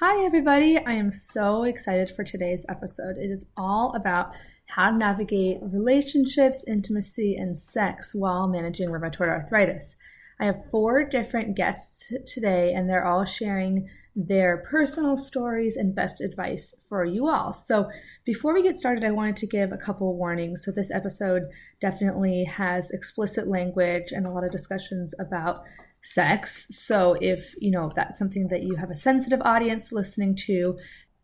Hi, everybody. I am so excited for today's episode. It is all about how to navigate relationships, intimacy, and sex while managing rheumatoid arthritis. I have four different guests today, and they're all sharing their personal stories and best advice for you all. So, before we get started, I wanted to give a couple warnings. So, this episode definitely has explicit language and a lot of discussions about sex. So if, you know, that's something that you have a sensitive audience listening to, you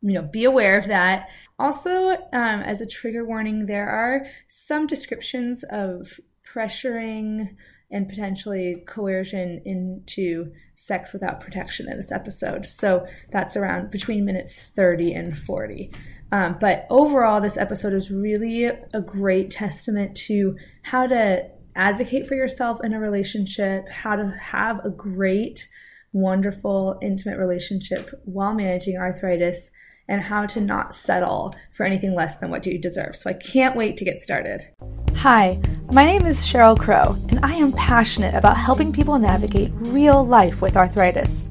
know, be aware of that. Also, um, as a trigger warning, there are some descriptions of pressuring and potentially coercion into sex without protection in this episode. So that's around between minutes 30 and 40. Um, but overall, this episode is really a great testament to how to advocate for yourself in a relationship, how to have a great, wonderful, intimate relationship while managing arthritis, and how to not settle for anything less than what you deserve. So I can't wait to get started. Hi, my name is Cheryl Crow, and I am passionate about helping people navigate real life with arthritis.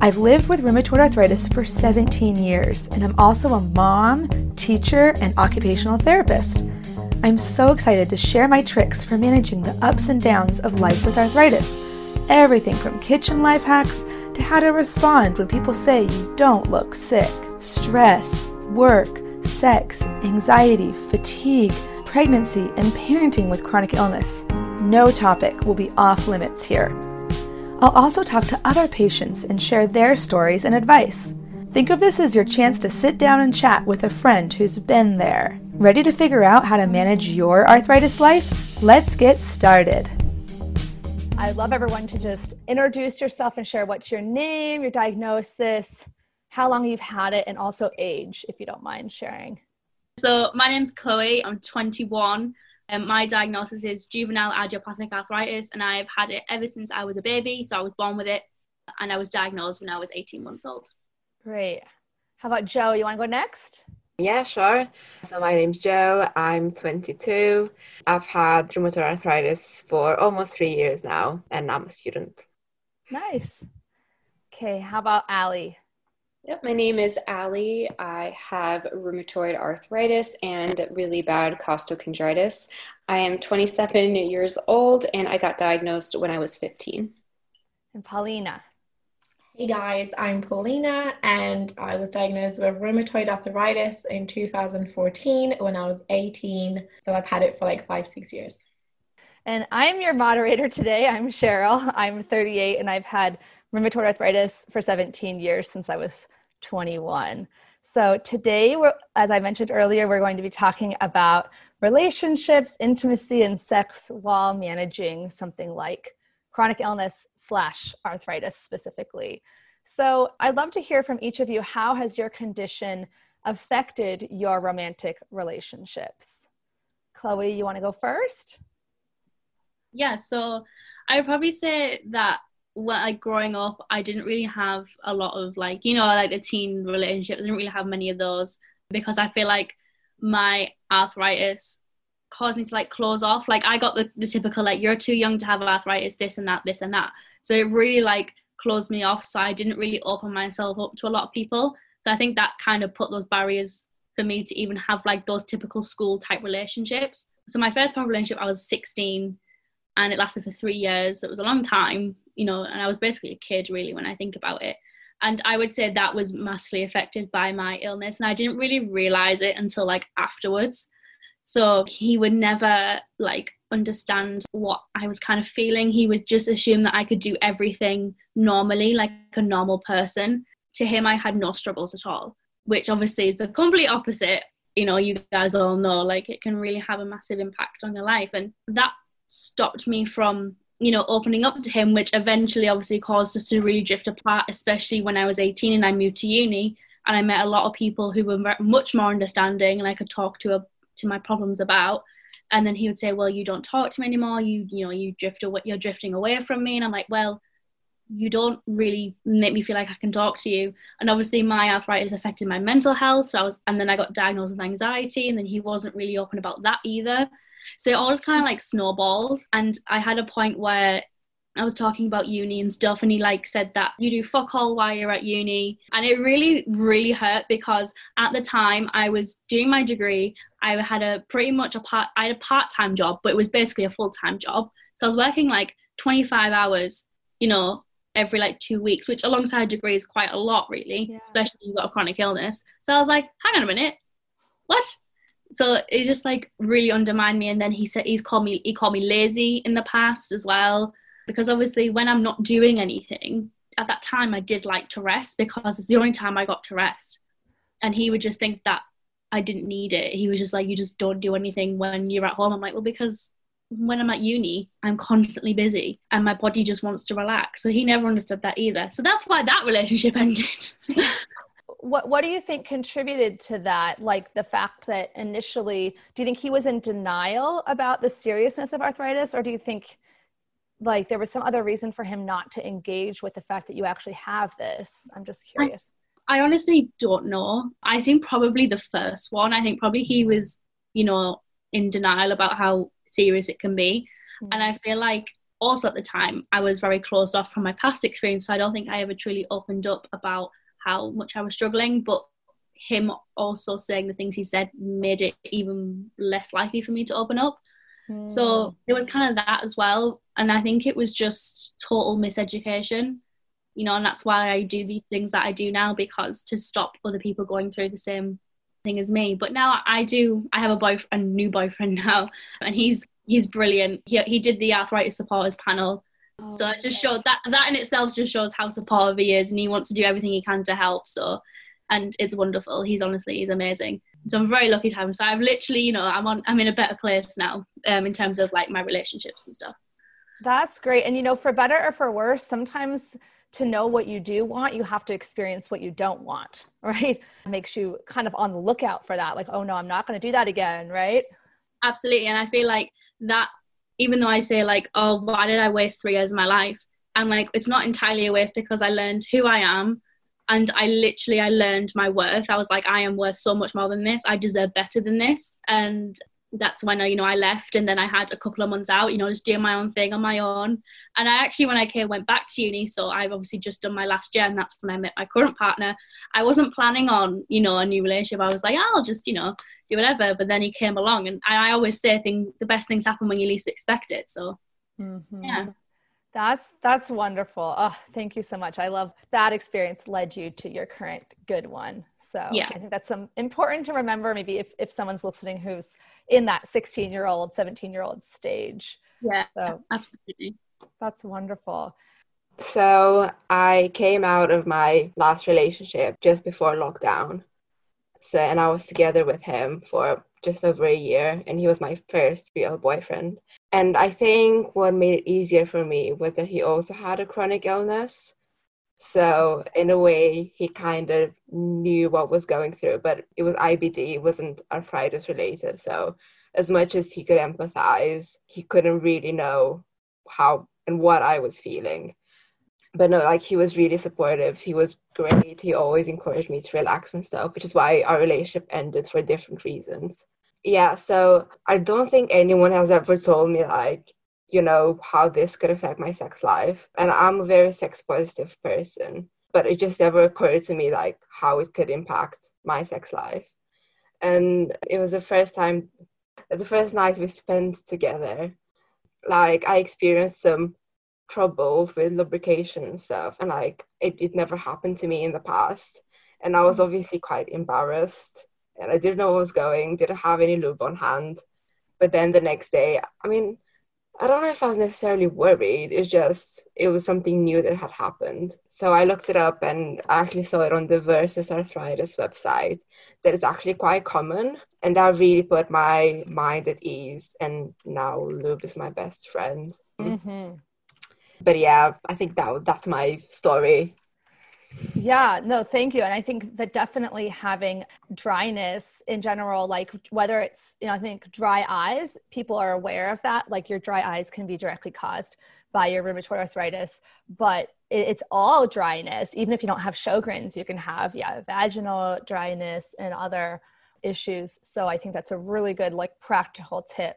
I've lived with rheumatoid arthritis for 17 years, and I'm also a mom, teacher, and occupational therapist. I'm so excited to share my tricks for managing the ups and downs of life with arthritis. Everything from kitchen life hacks to how to respond when people say you don't look sick, stress, work, sex, anxiety, fatigue, pregnancy, and parenting with chronic illness. No topic will be off limits here. I'll also talk to other patients and share their stories and advice. Think of this as your chance to sit down and chat with a friend who's been there. Ready to figure out how to manage your arthritis life? Let's get started. I'd love everyone to just introduce yourself and share what's your name, your diagnosis, how long you've had it, and also age, if you don't mind sharing. So, my name's Chloe, I'm 21. Um, my diagnosis is juvenile idiopathic arthritis, and I've had it ever since I was a baby. So, I was born with it, and I was diagnosed when I was 18 months old. Great. How about Jo? You want to go next? Yeah, sure. So my name's Jo. I'm 22. I've had rheumatoid arthritis for almost three years now, and I'm a student. Nice. Okay, how about Ali? Yep, my name is Ali. I have rheumatoid arthritis and really bad costochondritis. I am 27 years old and I got diagnosed when I was 15. And Paulina. Hey guys, I'm Paulina and I was diagnosed with rheumatoid arthritis in 2014 when I was 18. So I've had it for like five, six years. And I'm your moderator today. I'm Cheryl. I'm 38 and I've had rheumatoid arthritis for 17 years since I was 21. So today, as I mentioned earlier, we're going to be talking about relationships, intimacy, and sex while managing something like chronic illness slash arthritis specifically. So I'd love to hear from each of you how has your condition affected your romantic relationships? Chloe, you want to go first? Yeah, so I would probably say that like growing up, I didn't really have a lot of like, you know, like the teen relationships. I didn't really have many of those because I feel like my arthritis caused me to like close off. Like I got the, the typical like you're too young to have arthritis, this and that, this and that. So it really like closed me off. So I didn't really open myself up to a lot of people. So I think that kind of put those barriers for me to even have like those typical school type relationships. So my first proper relationship, I was 16 and it lasted for three years. So it was a long time, you know, and I was basically a kid really when I think about it. And I would say that was massively affected by my illness. And I didn't really realize it until like afterwards. So he would never like understand what I was kind of feeling. He would just assume that I could do everything normally, like a normal person. To him, I had no struggles at all, which obviously is the complete opposite. You know, you guys all know, like it can really have a massive impact on your life. And that stopped me from, you know, opening up to him, which eventually obviously caused us to really drift apart, especially when I was 18 and I moved to uni. And I met a lot of people who were much more understanding and I could talk to a to my problems about. And then he would say well you don't talk to me anymore. You you know you drift away you're drifting away from me. And i'm like well you don't really make me feel like i can talk to you. And obviously my arthritis affected my mental health. So i was and then i got diagnosed with anxiety and then he wasn't really open about that either. So it all just kind of like snowballed. And i had a point where I was talking about uni and stuff, and he like said that you do fuck all while you're at uni, and it really, really hurt because at the time I was doing my degree. I had a pretty much a part. I had a part time job, but it was basically a full time job. So I was working like 25 hours, you know, every like two weeks, which alongside a degree is quite a lot, really, yeah. especially if you've got a chronic illness. So I was like, hang on a minute, what? So it just like really undermined me. And then he said he's called me he called me lazy in the past as well because obviously when I'm not doing anything at that time I did like to rest because it's the only time I got to rest. And he would just think that I didn't need it. He was just like you just don't do anything when you're at home. I'm like well because when I'm at uni I'm constantly busy and my body just wants to relax. So he never understood that either. So that's why that relationship ended. What what do you think contributed to that? Like the fact that initially do you think he was in denial about the seriousness of arthritis or do you think like there was some other reason for him not to engage with the fact that you actually have this. I'm just curious. I, I, honestly don't know. I think probably the first one i think probably he was you know in denial about how serious it can be. Mm-hmm. and i feel like also at the time i was very closed off from my past experience so i don't think i ever truly opened up about how much i was struggling but him also saying the things he said made it even less likely for me to open up mm. so it was kind of that as well and I think it was just total miseducation, you know, and that's why I do these things that I do now because to stop other people going through the same thing as me. But now I do, I have a boy, a new boyfriend now, and he's he's brilliant. He he did the arthritis supporters panel. Oh, so it just showed that that in itself just shows how supportive he is and he wants to do everything he can to help. So and it's wonderful. He's honestly he's amazing. So I'm very lucky to have him. So I've literally, you know, I'm on I'm in a better place now um, in terms of like my relationships and stuff. That's great. And you know, for better or for worse, sometimes to know what you do want, you have to experience what you don't want, right? It makes you kind of on the lookout for that. Like, oh no, I'm not going to do that again, right? Absolutely. And I feel like that, even though I say, like, oh, why did I waste three years of my life? I'm like, it's not entirely a waste because I learned who I am. And I literally, I learned my worth. I was like, I am worth so much more than this. I deserve better than this. And that's when I, you know, I left and then I had a couple of months out, you know, just doing my own thing on my own. And I actually, when I came, went back to uni, so I've obviously just done my last year and that's when I met my current partner. I wasn't planning on, you know, a new relationship. I was like, oh, I'll just, you know, do whatever. But then he came along and I always say thing, the best things happen when you least expect it. So, mm-hmm. yeah. That's that's wonderful. Oh, thank you so much. I love that experience led you to your current good one. So yeah. I think that's some important to remember maybe if, if someone's listening who's in that 16 year old, 17 year old stage. Yeah. So absolutely. That's wonderful. So I came out of my last relationship just before lockdown. So and I was together with him for just over a year and he was my first real boyfriend. And I think what made it easier for me was that he also had a chronic illness. So, in a way, he kind of knew what was going through, but it was IBD, it wasn't arthritis related. So, as much as he could empathize, he couldn't really know how and what I was feeling. But no, like he was really supportive. He was great. He always encouraged me to relax and stuff, which is why our relationship ended for different reasons. Yeah, so I don't think anyone has ever told me like, you know, how this could affect my sex life. And I'm a very sex positive person, but it just never occurred to me like how it could impact my sex life. And it was the first time, the first night we spent together, like I experienced some troubles with lubrication and stuff, and like it, it never happened to me in the past. And I was obviously quite embarrassed, and I didn't know what was going, didn't have any lube on hand. But then the next day, I mean, I don't know if I was necessarily worried. It's just it was something new that had happened. So I looked it up and I actually saw it on the Versus Arthritis website that it's actually quite common. And that really put my mind at ease. And now lube is my best friend. Mm-hmm. But yeah, I think that that's my story. Yeah, no, thank you. And I think that definitely having dryness in general, like whether it's, you know, I think dry eyes, people are aware of that. Like your dry eyes can be directly caused by your rheumatoid arthritis, but it's all dryness. Even if you don't have Sjogren's, you can have, yeah, vaginal dryness and other issues. So I think that's a really good, like, practical tip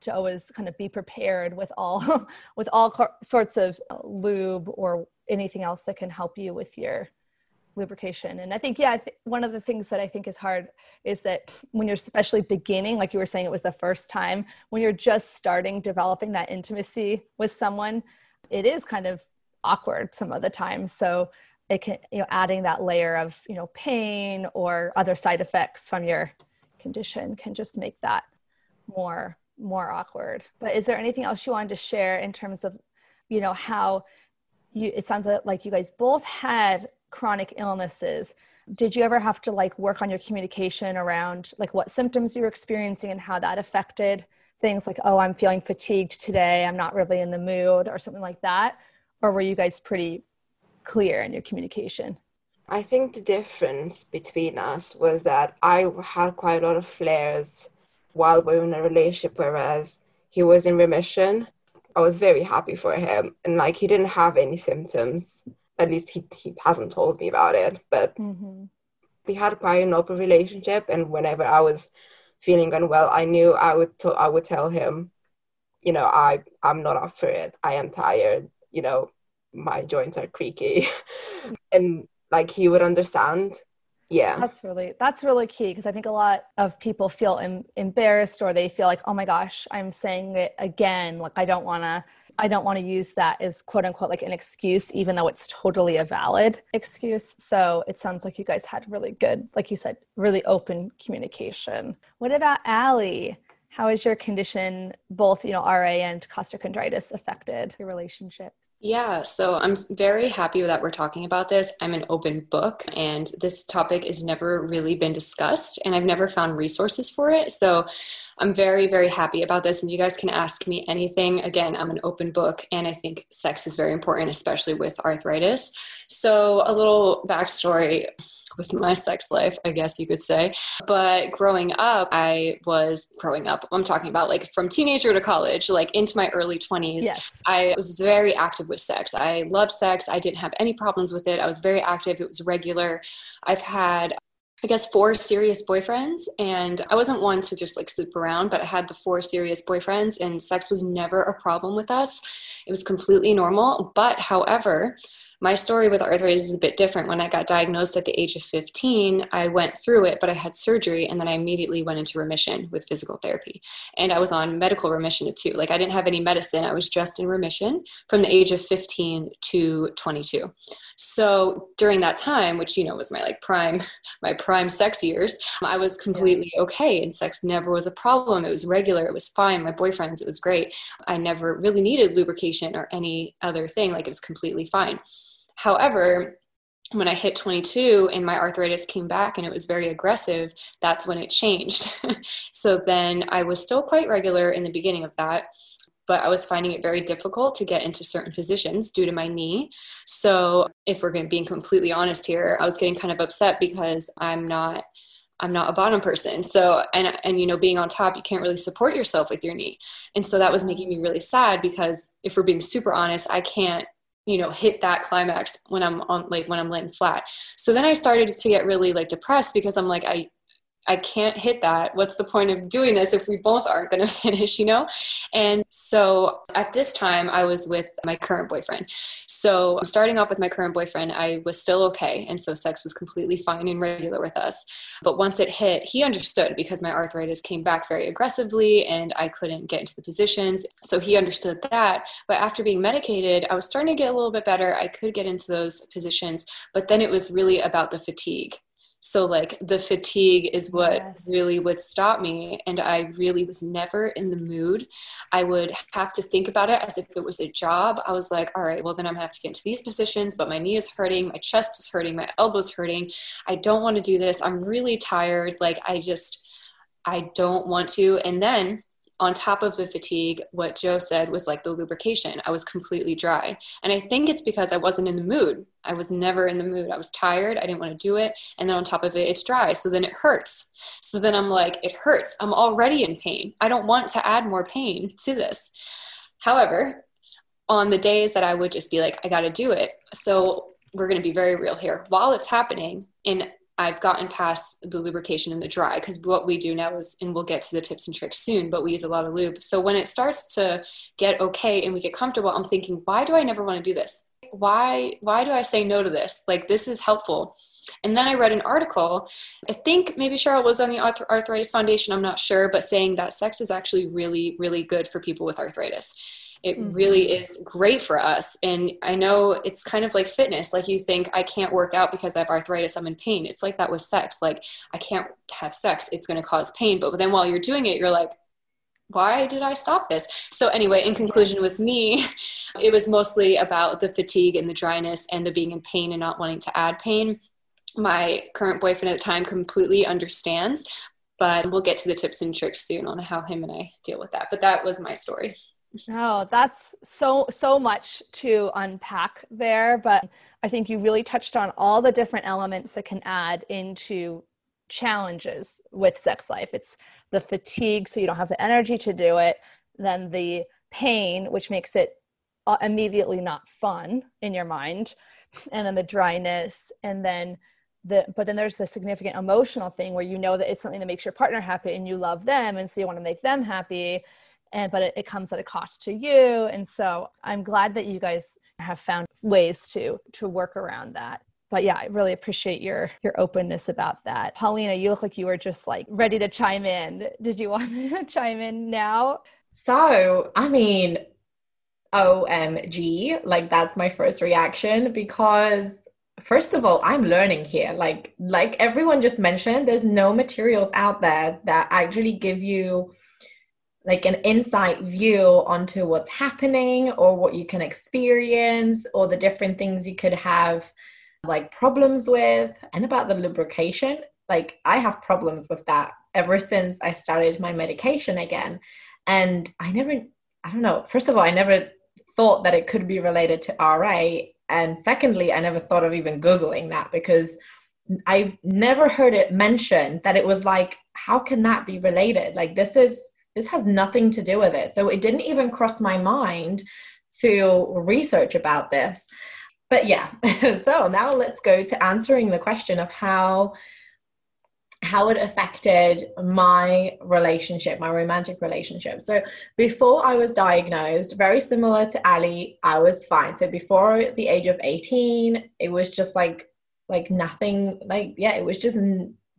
to always kind of be prepared with all with all sorts of lube or anything else that can help you with your lubrication. And i think yeah I th- one of the things that i think is hard is that when you're especially beginning like you were saying it was the first time when you're just starting developing that intimacy with someone it is kind of awkward some of the time. So it can you know adding that layer of you know pain or other side effects from your condition can just make that more more awkward. But is there anything else you wanted to share in terms of you know how you it sounds like you guys both had chronic illnesses. Did you ever have to like work on your communication around like what symptoms you were experiencing and how that affected things like oh i'm feeling fatigued today. I'm not really in the mood or something like that? Or were you guys pretty clear in your communication? I think the difference between us was that i had quite a lot of flares while we were in a relationship whereas he was in remission I was very happy for him. And like he didn't have any symptoms. At least he, he hasn't told me about it. But mm-hmm. we had quite an open relationship. And whenever I was feeling unwell, I knew I would t- I would tell him, you know, I I'm not up for it. I am tired. You know, my joints are creaky, and like he would understand yeah. That's really that's really key because i think a lot of people feel em- embarrassed or they feel like oh my gosh i'm saying it again like i don't want to i don't want to use that as quote unquote like an excuse even though it's totally a valid excuse. So it sounds like you guys had really good like you said really open communication. What about Ali? how is your condition both you know ra and costochondritis affected your relationship yeah, so I'm very happy that we're talking about this. I'm an open book, and this topic has never really been discussed, and I've never found resources for it. So I'm very, very happy about this. And you guys can ask me anything. Again, I'm an open book, and I think sex is very important, especially with arthritis. So, a little backstory with my sex life, I guess you could say. But growing up, I was growing up, I'm talking about like from teenager to college, like into my early 20s. Yes. I was very active with sex. I love sex. I didn't have any problems with it. I was very active, it was regular. I've had I guess four serious boyfriends, and I wasn't one to just like sleep around, but I had the four serious boyfriends, and sex was never a problem with us. It was completely normal. But however, my story with arthritis is a bit different. When I got diagnosed at the age of 15, I went through it, but I had surgery and then I immediately went into remission with physical therapy. And I was on medical remission too. Like I didn't have any medicine, I was just in remission from the age of 15 to 22. So during that time, which you know was my like prime, my prime sex years, I was completely okay and sex never was a problem. It was regular, it was fine. My boyfriends, it was great. I never really needed lubrication or any other thing. Like it was completely fine. However, when I hit 22 and my arthritis came back and it was very aggressive, that's when it changed. so then I was still quite regular in the beginning of that. But I was finding it very difficult to get into certain positions due to my knee. So, if we're being completely honest here, I was getting kind of upset because I'm not I'm not a bottom person. So, and, and, you know, being on top, you can't really support yourself with your knee. And so that was making me really sad because if we're being super honest, I can't, you know, hit that climax when I'm on, like, when I'm laying flat. So then I started to get really like depressed because I'm like, I, I can't hit that. What's the point of doing this if we both aren't going to finish, you know? And so at this time, I was with my current boyfriend. So starting off with my current boyfriend, I was still okay. And so sex was completely fine and regular with us. But once it hit, he understood because my arthritis came back very aggressively and I couldn't get into the positions. So he understood that. But after being medicated, I was starting to get a little bit better. I could get into those positions. But then it was really about the fatigue so like the fatigue is what yes. really would stop me and i really was never in the mood. I would have to think about it as if it was a job. I was like all right well then i'm gonna have to get into these positions but my knee is hurting my chest is hurting my elbows hurting. I don't want to do this. I'm really tired. Like i just i don't want to. And then on top of the fatigue, what Jo said was like the lubrication. I was completely dry. And I think it's because I wasn't in the mood. I was never in the mood. I was tired. I didn't want to do it. And then on top of it, it's dry. So then it hurts. So then I'm like, it hurts. I'm already in pain. I don't want to add more pain to this. However, on the days that I would just be like, I got to do it. So we're going to be very real here. While it's happening, in I've gotten past the lubrication and the dry because what we do now is, and we'll get to the tips and tricks soon, but we use a lot of lube. So when it starts to get okay and we get comfortable, I'm thinking, why do I never want to do this? Why, why do I say no to this? Like, this is helpful. And then I read an article, I think maybe Cheryl was on the Arthritis Foundation, I'm not sure, but saying that sex is actually really, really good for people with arthritis it mm-hmm. really is great for us and i know it's kind of like fitness like you think i can't work out because i have arthritis i'm in pain it's like that with sex like i can't have sex it's going to cause pain but then while you're doing it you're like why did I stop this? So, anyway, in conclusion, with me, it was mostly about the fatigue and the dryness and the being in pain and not wanting to add pain. My current boyfriend at the time completely understands, but we'll get to the tips and tricks soon on how him and I deal with that. But that was my story. No, that's so so much to unpack there, but I think you really touched on all the different elements that can add into challenges with sex life. It's the fatigue so you don't have the energy to do it, then the pain which makes it uh, immediately not fun in your mind, and then the dryness and then the but then there's the significant emotional thing where you know that it's something that makes your partner happy and you love them and so you want to make them happy and but it, it comes at a cost to you. And so i'm glad that you guys have found ways to to work around that. But yeah i really appreciate your your openness about that. Paulina you look like you were just like ready to chime in. Did you want to chime in now? So i mean omg like that's my first reaction because first of all i'm learning here. Like like everyone just mentioned there's no materials out there that actually give you like an insight view onto what's happening or what you can experience or the different things you could have like problems with and about the lubrication. Like i have problems with that ever since i started my medication again. And i never i don't know first of all i never thought that it could be related to ra and secondly i never thought of even googling that because i've never heard it mentioned that it was like how can that be related? Like this is this has nothing to do with it. So it didn't even cross my mind to research about this. But yeah, so now let's go to answering the question of how how it affected my relationship, my romantic relationship. So before I was diagnosed, very similar to Ali, I was fine. So before the age of 18, it was just like like nothing like yeah, it was just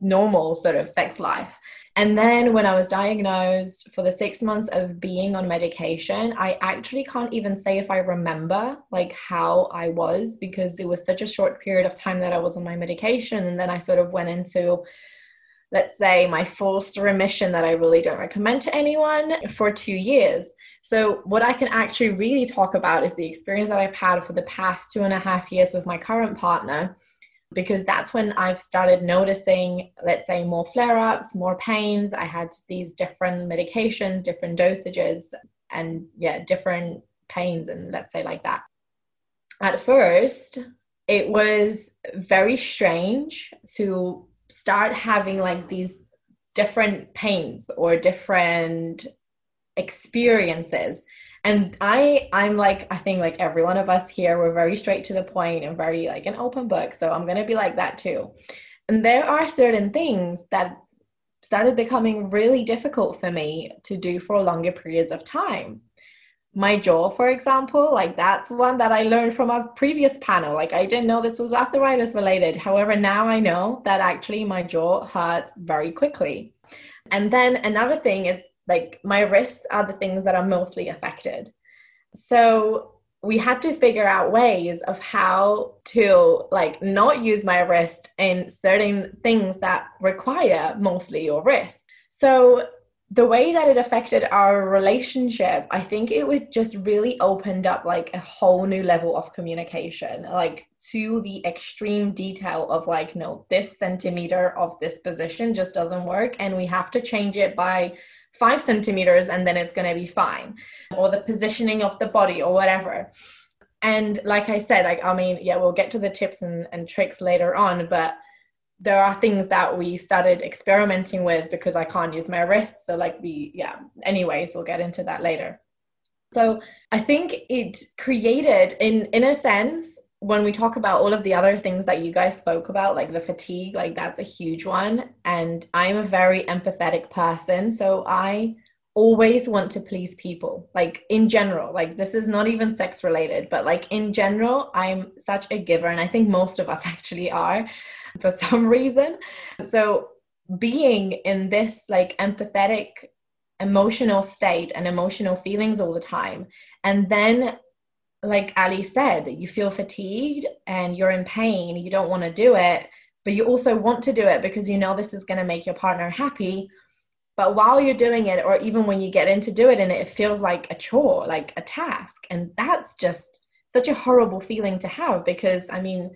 normal sort of sex life. And then when I was diagnosed for the six months of being on medication, I actually can't even say if I remember like how I was because it was such a short period of time that I was on my medication. And then I sort of went into, let's say, my forced remission that I really don't recommend to anyone for two years. So, what I can actually really talk about is the experience that I've had for the past two and a half years with my current partner because that's when I've started noticing, let's say, more flare ups, more pains. I had these different medications, different dosages. and yeah different pains and let's say like that at first it was very strange to start having like these different pains or different experiences and i i'm like i think like every one of us here we're very straight to the point and very like an open book. So i'm to be like that too. And there are certain things that started becoming really difficult for me to do for longer periods of time. My jaw for example like that's one that i learned from a previous panel. Like i didn't know this was arthritis related. However now i know that actually my jaw hurts very quickly. And then another thing is like my wrists are the things that are mostly affected. So we had to figure out ways of how to like not use my wrist in certain things that require mostly your wrist so the way that it affected our relationship, I think it would just really opened up like a whole new level of communication, like to the extreme detail of like, no, this centimeter of this position just doesn't work, and we have to change it by five centimeters, and then it's going to be fine, or the positioning of the body, or whatever. And like I said, like, I mean, yeah, we'll get to the tips and, and tricks later on, but there are things that we started experimenting with because I can't use my wrists. So, like, we, yeah, anyways, we'll get into that later. So, I think it created, in, in a sense, when we talk about all of the other things that you guys spoke about, like the fatigue, like that's a huge one. And I'm a very empathetic person. So, I always want to please people like in general like this is not even sex related but like in general i'm such a giver and i think most of us actually are for some reason. So being in this like empathetic emotional state and emotional feelings all the time and then like ali said you feel fatigued and you're in pain you don't want to do it but you also want to do it because you know this is going to make your partner happy. But while you're doing it or even when you get in to do it and it feels like a chore like a task and that's just such a horrible feeling to have because i mean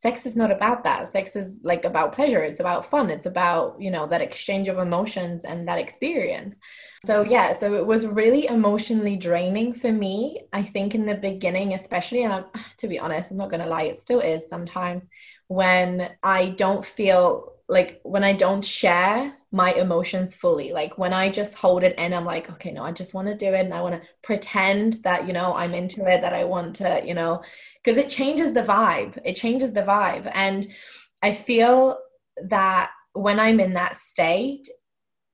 sex is not about that. Sex is like about pleasure. It's about fun. It's about you know that exchange of emotions and that experience. So yeah so it was really emotionally draining for me i think in the beginning especially and I'm, to be honest i'm not going to lie it still is sometimes when i don't feel like when i don't share my emotions fully like when i just hold it in i'm like okay no i just want to do it and i want to pretend that you know i'm into it that i want to you know because it changes the vibe. It changes the vibe. And I feel that when I'm in that state,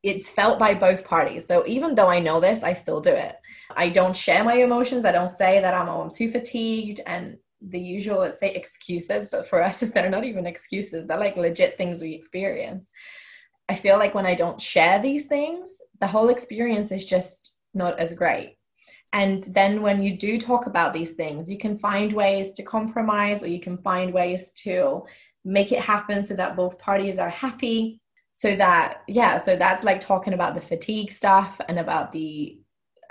it's felt by both parties. So even though I know this, I still do it. I don't share my emotions. I don't say that I'm, oh, I'm too fatigued and the usual, let's say, excuses. But for us, they're not even excuses. They're like legit things we experience. I feel like when I don't share these things, the whole experience is just not as great. And then when you do talk about these things, you can find ways to compromise or you can find ways to make it happen so that both parties are happy. So that, yeah, so that's like talking about the fatigue stuff and about the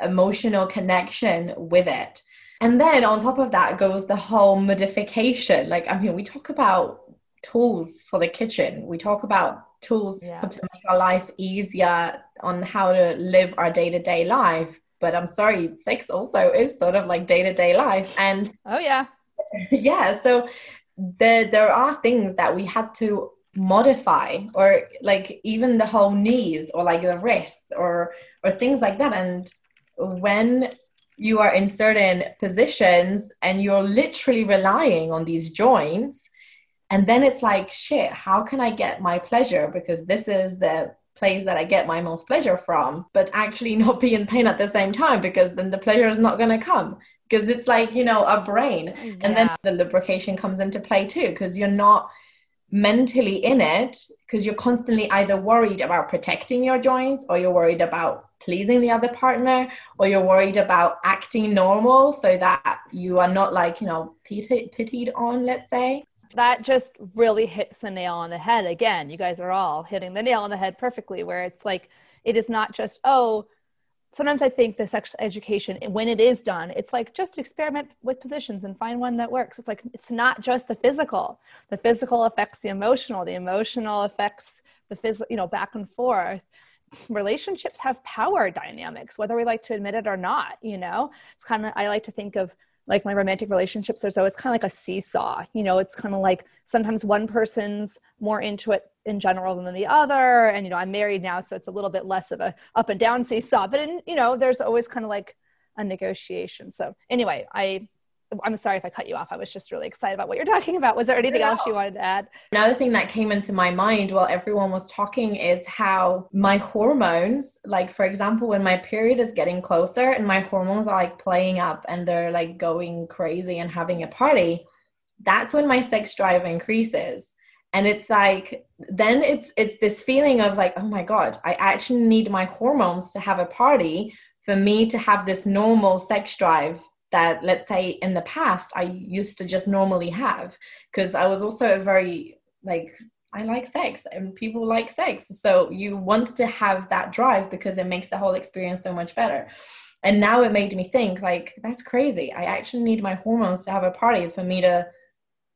emotional connection with it. And then on top of that goes the whole modification. Like, I mean, we talk about tools for the kitchen, we talk about tools yeah. to make our life easier on how to live our day to day life but I'm sorry, sex also is sort of like day to day life. And oh, yeah. yeah. So there, there are things that we had to modify or like even the whole knees or like the wrists or or things like that and when you are in certain positions and you're literally relying on these joints and then it's like shit how can i get my pleasure because this is the place that I get my most pleasure from, but actually not be in pain at the same time because then the pleasure is not going to come because it's like, you know, a brain. Yeah. And then the lubrication comes into play too because you're not mentally in it because you're constantly either worried about protecting your joints or you're worried about pleasing the other partner or you're worried about acting normal so that you are not like you know pitied, pitied on let's say? That just really hits the nail on the head. Again you guys are all hitting the nail on the head perfectly where it's like it is not just oh sometimes i think the sex education when it is done it's like just experiment with positions and find one that works. It's like it's not just the physical. The physical affects the emotional. The emotional affects the physical you know back and forth relationships have power dynamics, whether we like to admit it or not. You know, it's kind of, I like to think of like my romantic relationships, there's always kind of like a seesaw. You know, it's kind of like sometimes one person's more into it in general than the other. And, you know, I'm married now, so it's a little bit less of a up and down seesaw. But, in, you know, there's always kind of like a negotiation. So, anyway, I I'm sorry if I cut you off. I was just really excited about what you're talking about. Was there anything else you wanted to add? Another thing that came into my mind while everyone was talking is how my hormones, like for example, when my period is getting closer and my hormones are like playing up and they're like going crazy and having a party, that's when my sex drive increases. And it's like then it's it's this feeling of like, oh my God, I actually need my hormones to have a party for me to have this normal sex drive that let's say in the past i used to just normally have because i was also a very like i like sex and people like sex. So you want to have that drive because it makes the whole experience so much better. And now it made me think like that's crazy. I actually need my hormones to have a party for me to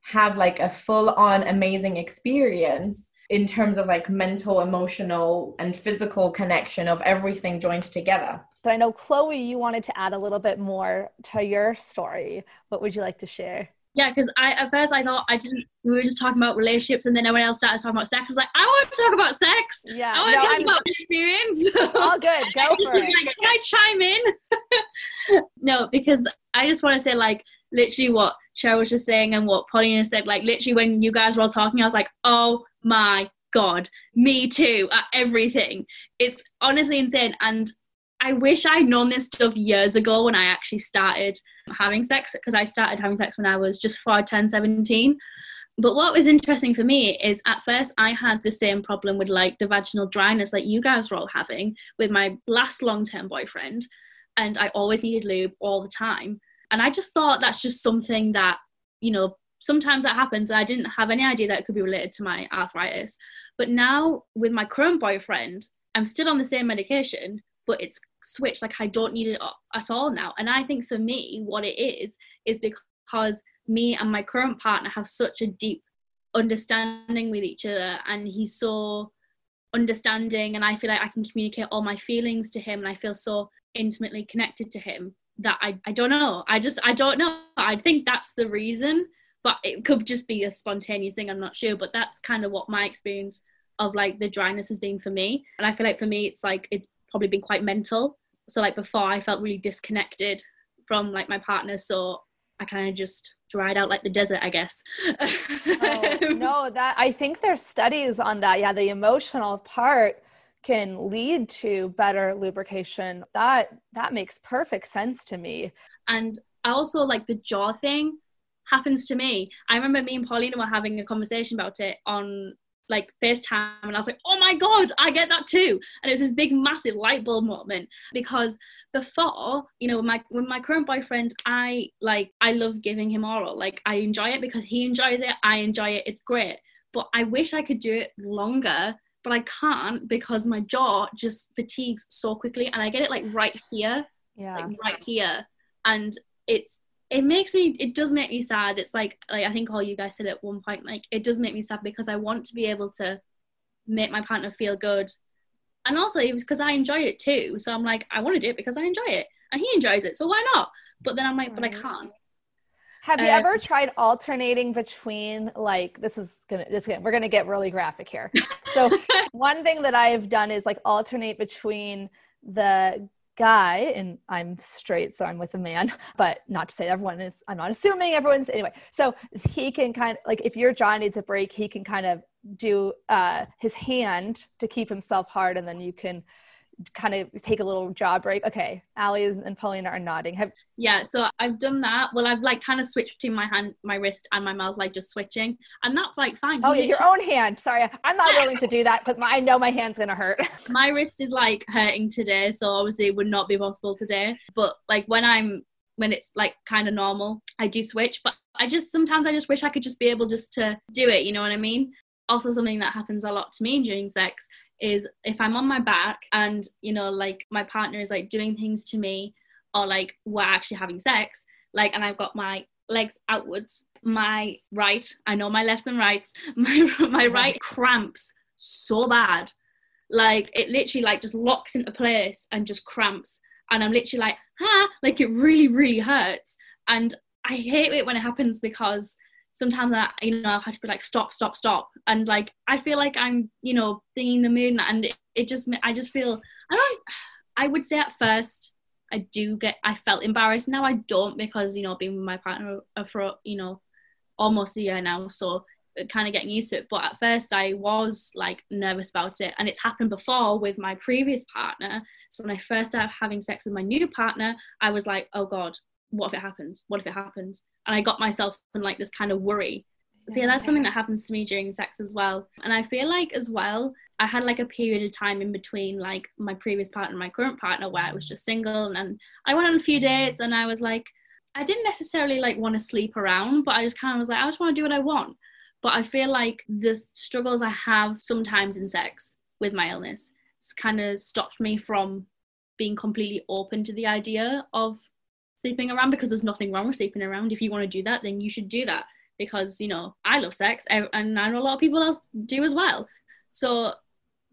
have like a full on amazing experience in terms of like mental emotional and physical connection of everything joined together So I know Chloe, you wanted to add a little bit more to your story. What would you like to share? Yeah, because I at first I thought I didn't. We were just talking about relationships, and then everyone else started talking about sex. I was like, I want to talk about sex. Yeah, I want no, to talk I'm, about experience. It's all good. Go for it. Like, can I chime in? no, because I just want to say like literally what Cheryl was just saying and what Paulina said. Like literally when you guys were all talking, I was like, oh my god, me too at everything. It's honestly insane, and I wish I'd known this stuff years ago when I actually started having sex because I started having sex when I was just before I turned 17. But what was interesting for me is at first I had the same problem with like the vaginal dryness like you guys were all having with my last long term boyfriend. And I always needed lube all the time. And I just thought that's just something that, you know, sometimes that happens. I didn't have any idea that it could be related to my arthritis. But now with my current boyfriend, I'm still on the same medication, but it's switched like i don't need it at all now and i think for me what it is is because me and my current partner have such a deep understanding with each other and he's so understanding and i feel like i can communicate all my feelings to him and i feel so intimately connected to him that i, I don't know i just i don't know i think that's the reason but it could just be a spontaneous thing i'm not sure but that's kind of what my experience of like the dryness has been for me and i feel like for me it's like it's probably been quite mental. So like before I felt really disconnected from like my partner. So I kind of just dried out like the desert, I guess. oh, no, that I think there's studies on that. Yeah, the emotional part can lead to better lubrication. That that makes perfect sense to me. And I also like the jaw thing happens to me. I remember me and Paulina were having a conversation about it on like FaceTime and I was like, oh my God, I get that too. And it was this big, massive light bulb moment because before, you know, my with my current boyfriend, I like I love giving him oral. Like I enjoy it because he enjoys it, I enjoy it, it's great. But I wish I could do it longer, but I can't because my jaw just fatigues so quickly and I get it like right here. Yeah. Like right here. And it's it makes me it does make me sad. It's like like i think all you guys said at one point like it does make me sad because i want to be able to make my partner feel good. And also it was because i enjoy it too. So i'm like i want to do it because i enjoy it. And he enjoys it so why not? But then i'm like but i can't. Have you uh, ever tried alternating between like this is gonna this is gonna, we're gonna get really graphic here. So one thing that i've done is like alternate between the guy and i'm straight so i'm with a man but not to say everyone is i'm not assuming everyone's anyway. So he can kind of like if your jaw needs a break he can kind of do uh his hand to keep himself hard and then you can kind of take a little jaw break. Okay, Ali and Paulina are nodding. Have yeah, so I've done that. Well, I've like kind of switched between my hand, my wrist, and my mouth, like just switching, and that's like fine. Oh, yeah, your own hand. Sorry, I'm not willing to do that because I know my hand's gonna hurt. my wrist is like hurting today, so obviously it would not be possible today. But like when I'm when it's like kind of normal, I do switch. But I just sometimes I just wish I could just be able just to do it. You know what I mean? Also, something that happens a lot to me during sex is if I'm on my back and you know like my partner is like doing things to me or like we're actually having sex like and I've got my legs outwards my right I know my lefts and rights my my right cramps so bad. Like it literally like just locks into place and just cramps. And i'm literally like ah like it really really hurts. And i hate it when it happens because sometimes that you know i've had to be like stop stop stop and like i feel like i'm you know thinking the moon and it, it just i just feel i don't i would say at first i do get i felt embarrassed now i don't because you know being with my partner for you know almost a year now so kind of getting used to it. But at first, I was like nervous about it, and it's happened before with my previous partner. So when I first started having sex with my new partner, I was like, "Oh God, what if it happens? What if it happens?" And I got myself in like this kind of worry. So yeah, that's something that happens to me during sex as well. And I feel like as well, I had like a period of time in between like my previous partner and my current partner where I was just single, and, and I went on a few mm-hmm. dates, and I was like. I didn't necessarily like want to sleep around, but I just kind of was like, I just want to do what I want. But I feel like the struggles I have sometimes in sex with my illness kind of stopped me from being completely open to the idea of sleeping around because there's nothing wrong with sleeping around. If you want to do that, then you should do that because, you know, I love sex and I know a lot of people else do as well. So,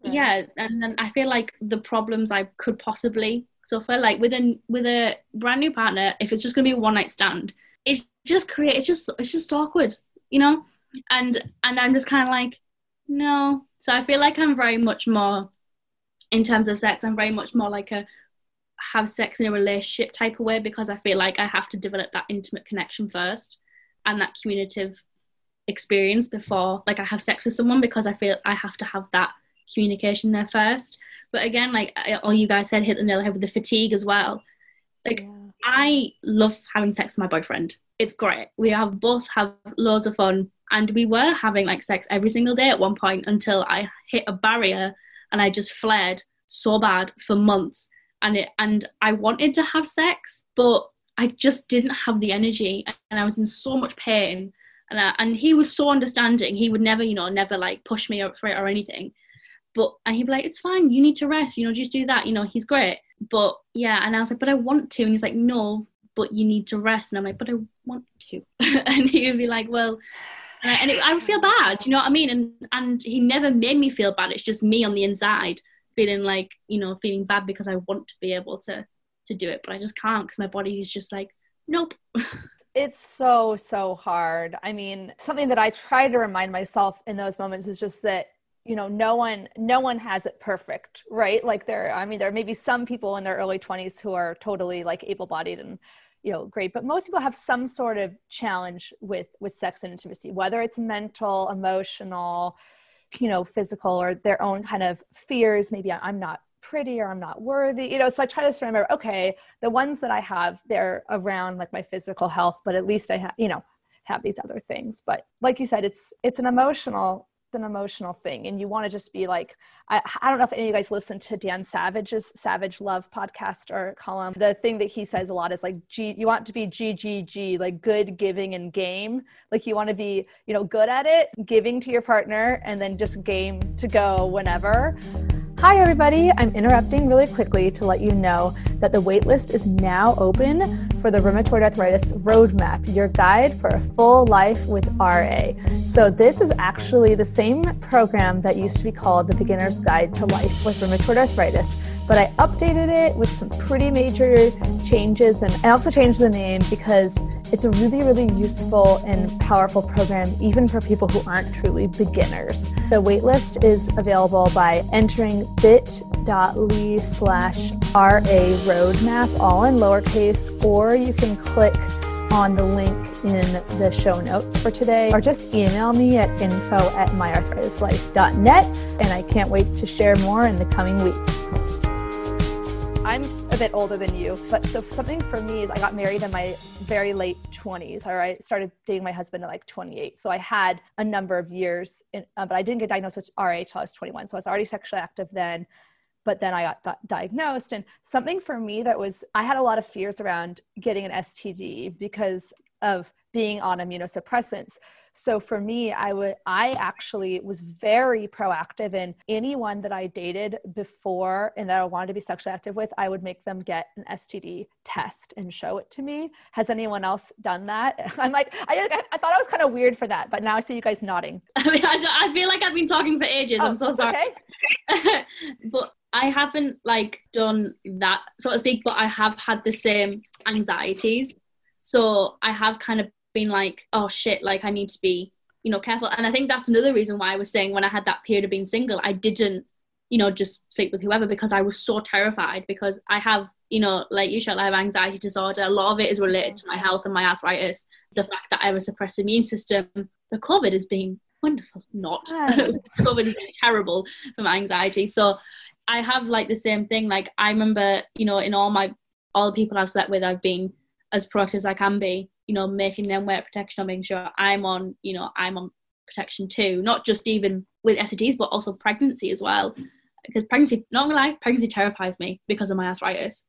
yeah, and then I feel like the problems I could possibly suffer, like with a with a brand new partner, if it's just gonna be a one night stand, it's just create it's just it's just awkward, you know and and i'm just kind of like no so i feel like i'm very much more in terms of sex i'm very much more like a have sex in a relationship type of way because i feel like i have to develop that intimate connection first and that communicative experience before like i have sex with someone because i feel i have to have that communication there first. But again like all you guys said hit the nail head with the fatigue as well. Like yeah. i love having sex with my boyfriend. It's great. We have both have loads of fun. And we were having like sex every single day at one point until I hit a barrier and I just flared so bad for months and it and I wanted to have sex but I just didn't have the energy and I was in so much pain and I, and he was so understanding he would never you know never like push me for it or anything but and he'd be like it's fine you need to rest you know just do that you know he's great but yeah and I was like but I want to and he's like no but you need to rest and I'm like but I want to and he would be like well and, I, and it, I would feel bad, you know what I mean? And and he never made me feel bad. It's just me on the inside feeling like you know feeling bad because I want to be able to to do it, but I just can't because my body is just like nope. it's so so hard. I mean, something that I try to remind myself in those moments is just that you know no one no one has it perfect right like there i mean there may be some people in their early 20s who are totally like able-bodied and you know great but most people have some sort of challenge with with sex and intimacy whether it's mental emotional you know physical or their own kind of fears. Maybe i'm not pretty or i'm not worthy you know so i try to remember okay the ones that i have they're around like my physical health but at least i have you know have these other things. But like you said it's it's an emotional an emotional thing and you want to just be like I, I don't know if any of you guys listen to dan savage's savage love podcast or column. The thing that he says a lot is like g you want to be ggg like good giving and game. Like you want to be you know good at it giving to your partner and then just game to go whenever Hi, everybody. I'm interrupting really quickly to let you know that the waitlist is now open for the Rheumatoid Arthritis Roadmap, your guide for a full life with RA. So, this is actually the same program that used to be called the Beginner's Guide to Life with Rheumatoid Arthritis, but I updated it with some pretty major changes, and I also changed the name because it's a really, really useful and powerful program, even for people who aren't truly beginners. The waitlist is available by entering bit.ly slash RA roadmap, all in lowercase, or you can click on the link in the show notes for today, or just email me at info at myarthritislife.net. And I can't wait to share more in the coming weeks. I'm a bit older than you, but so something for me is I got married in my very late 20s. All right, started dating my husband at like 28, so I had a number of years, in, uh, but I didn't get diagnosed with RA until I was 21. So I was already sexually active then, but then I got di- diagnosed. And something for me that was I had a lot of fears around getting an STD because of being on immunosuppressants. So for me, I would I actually was very proactive in anyone that I dated before and that I wanted to be sexually active with, I would make them get an STD test and show it to me. Has anyone else done that? I'm like, I, I thought I was kind of weird for that, but now I see you guys nodding. I mean, I, I feel like I've been talking for ages. Oh, I'm so sorry. Okay. but I haven't like done that, so to speak, but I have had the same anxieties. So I have kind of been like, oh shit, like I need to be, you know, careful. And I think that's another reason why I was saying when I had that period of being single, I didn't, you know, just sleep with whoever because I was so terrified because I have, you know, like you said, I have anxiety disorder. A lot of it is related to my health and my arthritis. The fact that I have a suppressed immune system. The COVID has been wonderful, not. COVID has been terrible for my anxiety. So I have like the same thing. Like I remember, you know, in all my all the people I've slept with, I've been as proactive as I can be you know making them wear protection or making sure i'm on you know i'm on protection too. Not just even with STDs but also pregnancy as well. Because pregnancy not gonna lie pregnancy terrifies me because of my arthritis.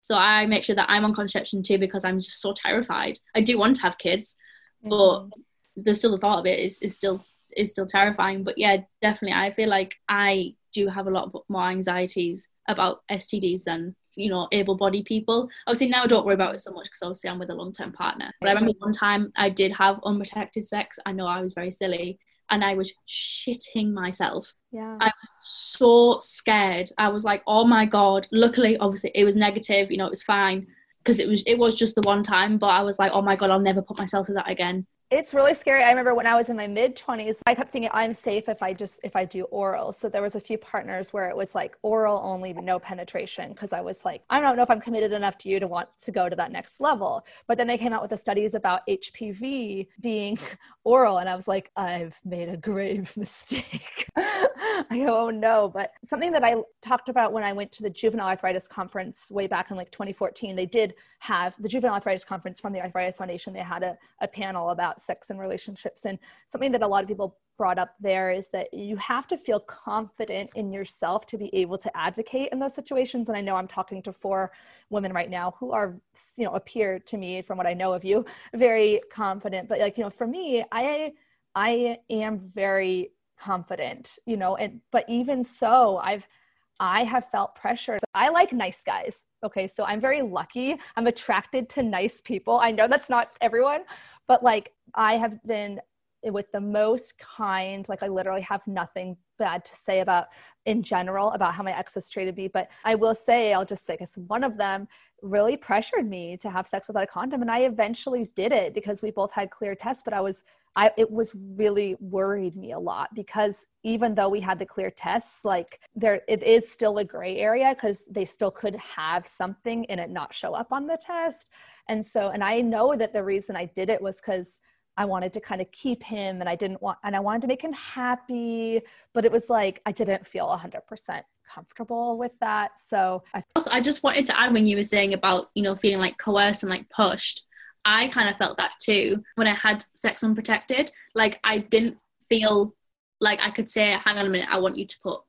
So I make sure that I'm on contraception too because I'm just so terrified. I do want to have kids but mm-hmm. there's still the thought of it. Is, is still is still terrifying. But yeah definitely I feel like I do have a lot more anxieties about STDs than you know able-bodied people. Obviously now i don't worry about it so much because obviously i'm with a long-term partner. But i remember one time i did have unprotected sex. I know i was very silly. And i was shitting myself. Yeah. I was so scared. I was like oh my god. Luckily obviously it was negative. You know it was fine because it was it was just the one time. But i was like oh my god i'll never put myself through that again it's really scary. I remember when I was in my mid 20s, I kept thinking I'm safe if I just if I do oral. So there was a few partners where it was like oral only, no penetration because I was like, I don't know if I'm committed enough to you to want to go to that next level. But then they came out with the studies about HPV being oral and I was like, I've made a grave mistake. I go, oh no. But something that I talked about when I went to the juvenile arthritis conference way back in like 2014, they did have the juvenile arthritis conference from the Arthritis Foundation. They had a, a panel about sex and relationships. And something that a lot of people brought up there is that you have to feel confident in yourself to be able to advocate in those situations. And I know I'm talking to four women right now who are, you know, appear to me from what I know of you, very confident. But like, you know, for me, I I am very confident, you know, and but even so, I've I have felt pressure. I like nice guys. Okay. So I'm very lucky. I'm attracted to nice people. I know that's not everyone, but like I have been with the most kind, like I literally have nothing bad to say about in general about how my ex has treated me. But I will say, I'll just say, because one of them really pressured me to have sex without a condom. And I eventually did it because we both had clear tests, but I was, I, it was really worried me a lot because even though we had the clear tests, like there, it is still a gray area because they still could have something and it not show up on the test. And so, and I know that the reason I did it was because I wanted to kind of keep him and I didn't want, and I wanted to make him happy, but it was like, I didn't feel 100% comfortable with that. So I, I just wanted to add when you were saying about, you know, feeling like coerced and like pushed. I kind of felt that too when I had sex unprotected. Like I didn't feel like I could say, hang on a minute, I want you to put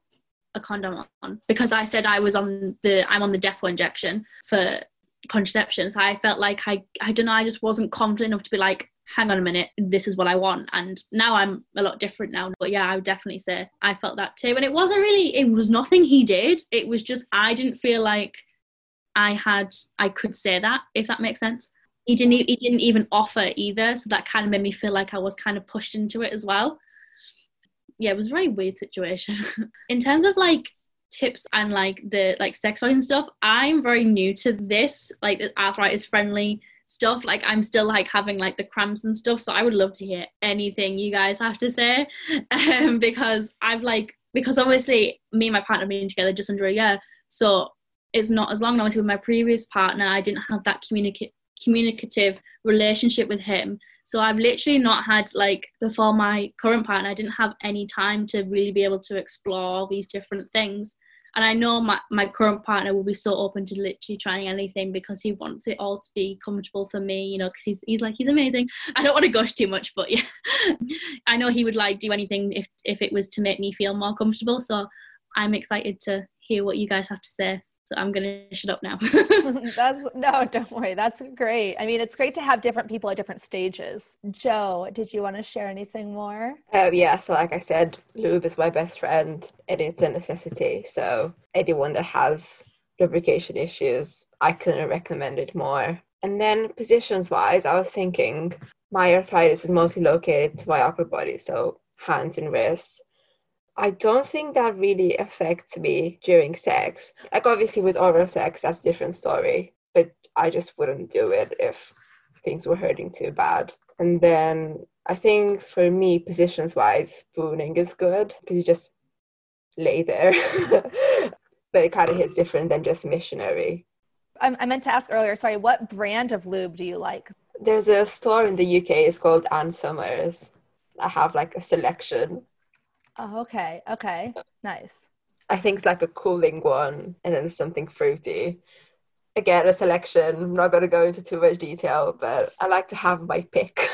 a condom on because I said I was on the I'm on the depot injection for contraception. So I felt like I I don't know, I just wasn't confident enough to be like, hang on a minute, this is what I want. And now I'm a lot different now. But yeah, I would definitely say I felt that too. And it wasn't really, it was nothing he did. It was just, I didn't feel like I had, I could say that, if that makes sense. He didn't, he didn't even offer either. So that kind of made me feel like I was kind of pushed into it as well. Yeah, it was a very weird situation. In terms of like tips and like the like sex toys and stuff, I'm very new to this, like the arthritis friendly stuff like i'm still like having like the cramps and stuff so i would love to hear anything you guys have to say um, because i've like because obviously me and my partner have been together just under a year so it's not as long obviously with my previous partner i didn't have that communicate communicative relationship with him so i've literally not had like before my current partner i didn't have any time to really be able to explore these different things and I know my, my current partner will be so open to literally trying anything because he wants it all to be comfortable for me, you know, because he's, he's like, he's amazing. I don't want to gush too much, but yeah, I know he would like do anything if, if it was to make me feel more comfortable. So I'm excited to hear what you guys have to say. So I'm gonna shut up now. That's no, don't worry. That's great. I mean, it's great to have different people at different stages. Jo, did you want to share anything more? Uh, yeah, so like I said, lube is my best friend and it's a necessity. So anyone that has lubrication issues, I couldn't recommend it more. And then positions wise, I was thinking my arthritis is mostly located to my upper body, so hands and wrists. I don't think that really affects me during sex. Like obviously with oral sex, that's a different story. But I just wouldn't do it if things were hurting too bad. And then I think for me, positions wise, spooning is good because you just lay there. but it kind of hits different than just missionary. Um, I meant to ask earlier, sorry, what brand of lube do you like? There's a store in the UK, it's called Ann Summers. I have like a selection Oh, okay. Okay. Nice. I think it's like a cooling one and then something fruity. Again, a selection. I'm not going to go into too much detail, but I like to have my pick.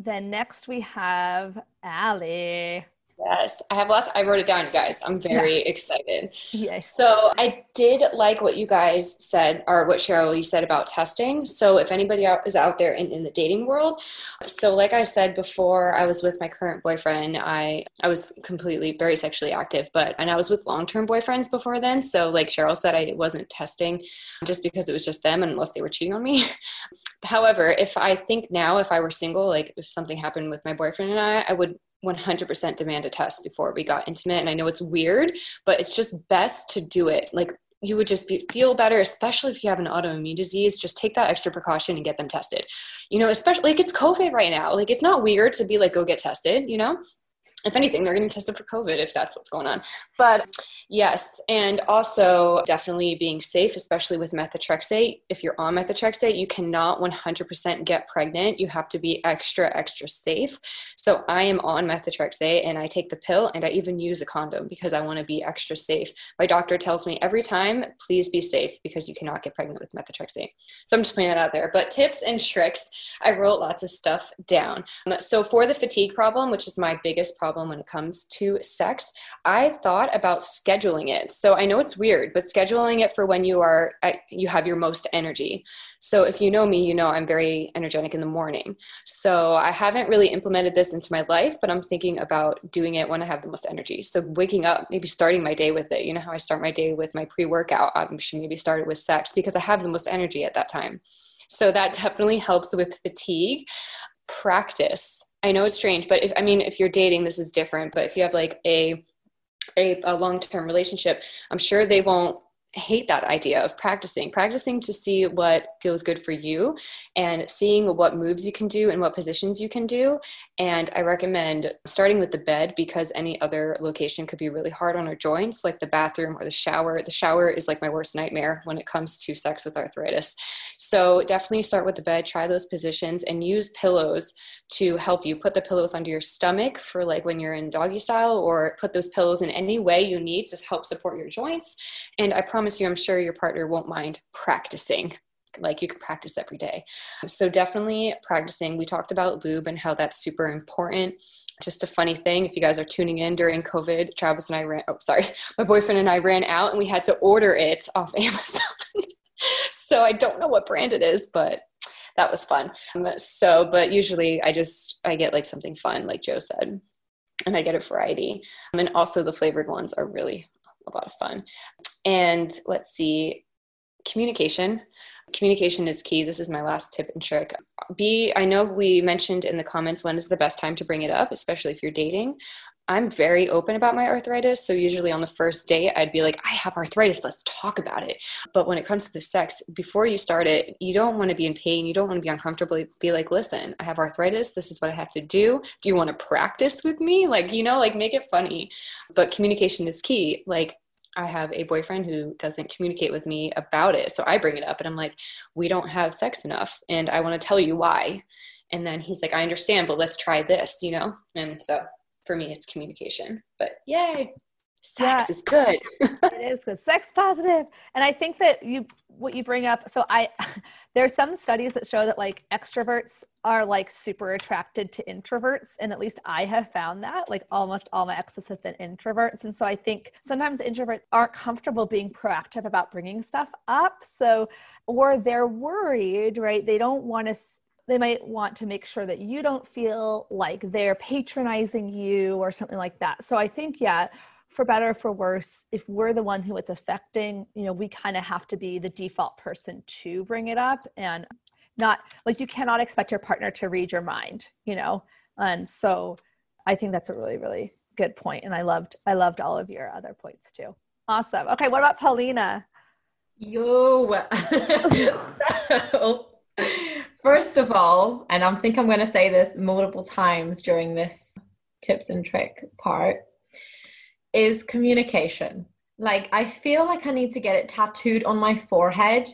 Then next we have Ali. Yes, I have lots. I wrote it down, you guys. I'm very yeah. excited. Yes. So I did like what you guys said, or what Cheryl you said about testing. So if anybody out, is out there in, in the dating world, so like I said before, I was with my current boyfriend. I I was completely very sexually active, but and I was with long term boyfriends before then. So like Cheryl said, I wasn't testing just because it was just them, unless they were cheating on me. However, if I think now, if I were single, like if something happened with my boyfriend and I, I would 100% demand a test before we got intimate and i know it's weird but it's just best to do it. Like you would just be, feel better especially if you have an autoimmune disease. Just take that extra precaution and get them tested. You know especially like it's covid right now. Like it's not weird to be like go get tested you know if anything, they're getting tested for COVID if that's what's going on. But yes, and also definitely being safe, especially with methotrexate. If you're on methotrexate, you cannot 100% get pregnant. You have to be extra, extra safe. So I am on methotrexate and I take the pill and I even use a condom because I want to be extra safe. My doctor tells me every time, please be safe because you cannot get pregnant with methotrexate. So I'm just putting that out there. But tips and tricks, I wrote lots of stuff down. So for the fatigue problem, which is my biggest problem, problem when it comes to sex, I thought about scheduling it. So I know it's weird, but scheduling it for when you are uh, you have your most energy. So if you know me, you know I'm very energetic in the morning. So I haven't really implemented this into my life, but I'm thinking about doing it when I have the most energy. So waking up, maybe starting my day with it. You know how I start my day with my pre-workout. I should maybe start it with sex because I have the most energy at that time. So that definitely helps with fatigue. Practice I know it's strange, but if I mean if you're dating, this is different. But if you have like a a, a long term relationship, I'm sure they won't hate that idea of practicing practicing to see what feels good for you and seeing what moves you can do and what positions you can do. And i recommend starting with the bed because any other location could be really hard on our joints like the bathroom or the shower. The shower is like my worst nightmare when it comes to sex with arthritis. So definitely start with the bed try those positions and use pillows to help you. Put the pillows under your stomach for like when you're in doggy style or put those pillows in any way you need to help support your joints. And i promise you, I'm sure your partner won't mind practicing. Like you can practice every day. So, definitely practicing. We talked about lube and how that's super important. Just a funny thing if you guys are tuning in during COVID, Travis and I ran, oh, sorry, my boyfriend and I ran out and we had to order it off Amazon. so, I don't know what brand it is, but that was fun. Um, so, but usually I just, I get like something fun, like Jo said and I get a variety. Um, and also the flavored ones are really a lot of fun. And let's see, communication. Communication is key. This is my last tip and trick. B, I know we mentioned in the comments when is the best time to bring it up, especially if you're dating. I'm very open about my arthritis. So, usually on the first date, I'd be like, I have arthritis, let's talk about it. But when it comes to the sex, before you start it, you don't want to be in pain. You don't want to be uncomfortable. Be like, listen, I have arthritis. This is what I have to do. Do you want to practice with me? Like, you know, like make it funny. But communication is key. Like, I have a boyfriend who doesn't communicate with me about it. So I bring it up and I'm like, we don't have sex enough. And I want to tell you why. And then he's like, I understand, but let's try this, you know? And so for me, it's communication. But yay. Sex Yeah. is good. it is good. Sex positive. And i think that you what you bring up so i there's some studies that show that like extroverts are like super attracted to introverts and at least i have found that like almost all my exes have been introverts. And so i think sometimes introverts aren't comfortable being proactive about bringing stuff up. So or they're worried right? They don't want to they might want to make sure that you don't feel like they're patronizing you or something like that. So i think yeah for better or for worse, if we're the one who it's affecting, you know, we kind of have to be the default person to bring it up and not like you cannot expect your partner to read your mind, you know. And so I think that's a really, really good point. And I loved I loved all of your other points too. Awesome. Okay, what about Paulina? Yo. first of all, and I think I'm going to say this multiple times during this tips and trick part, is communication. Like, I feel like I need to get it tattooed on my forehead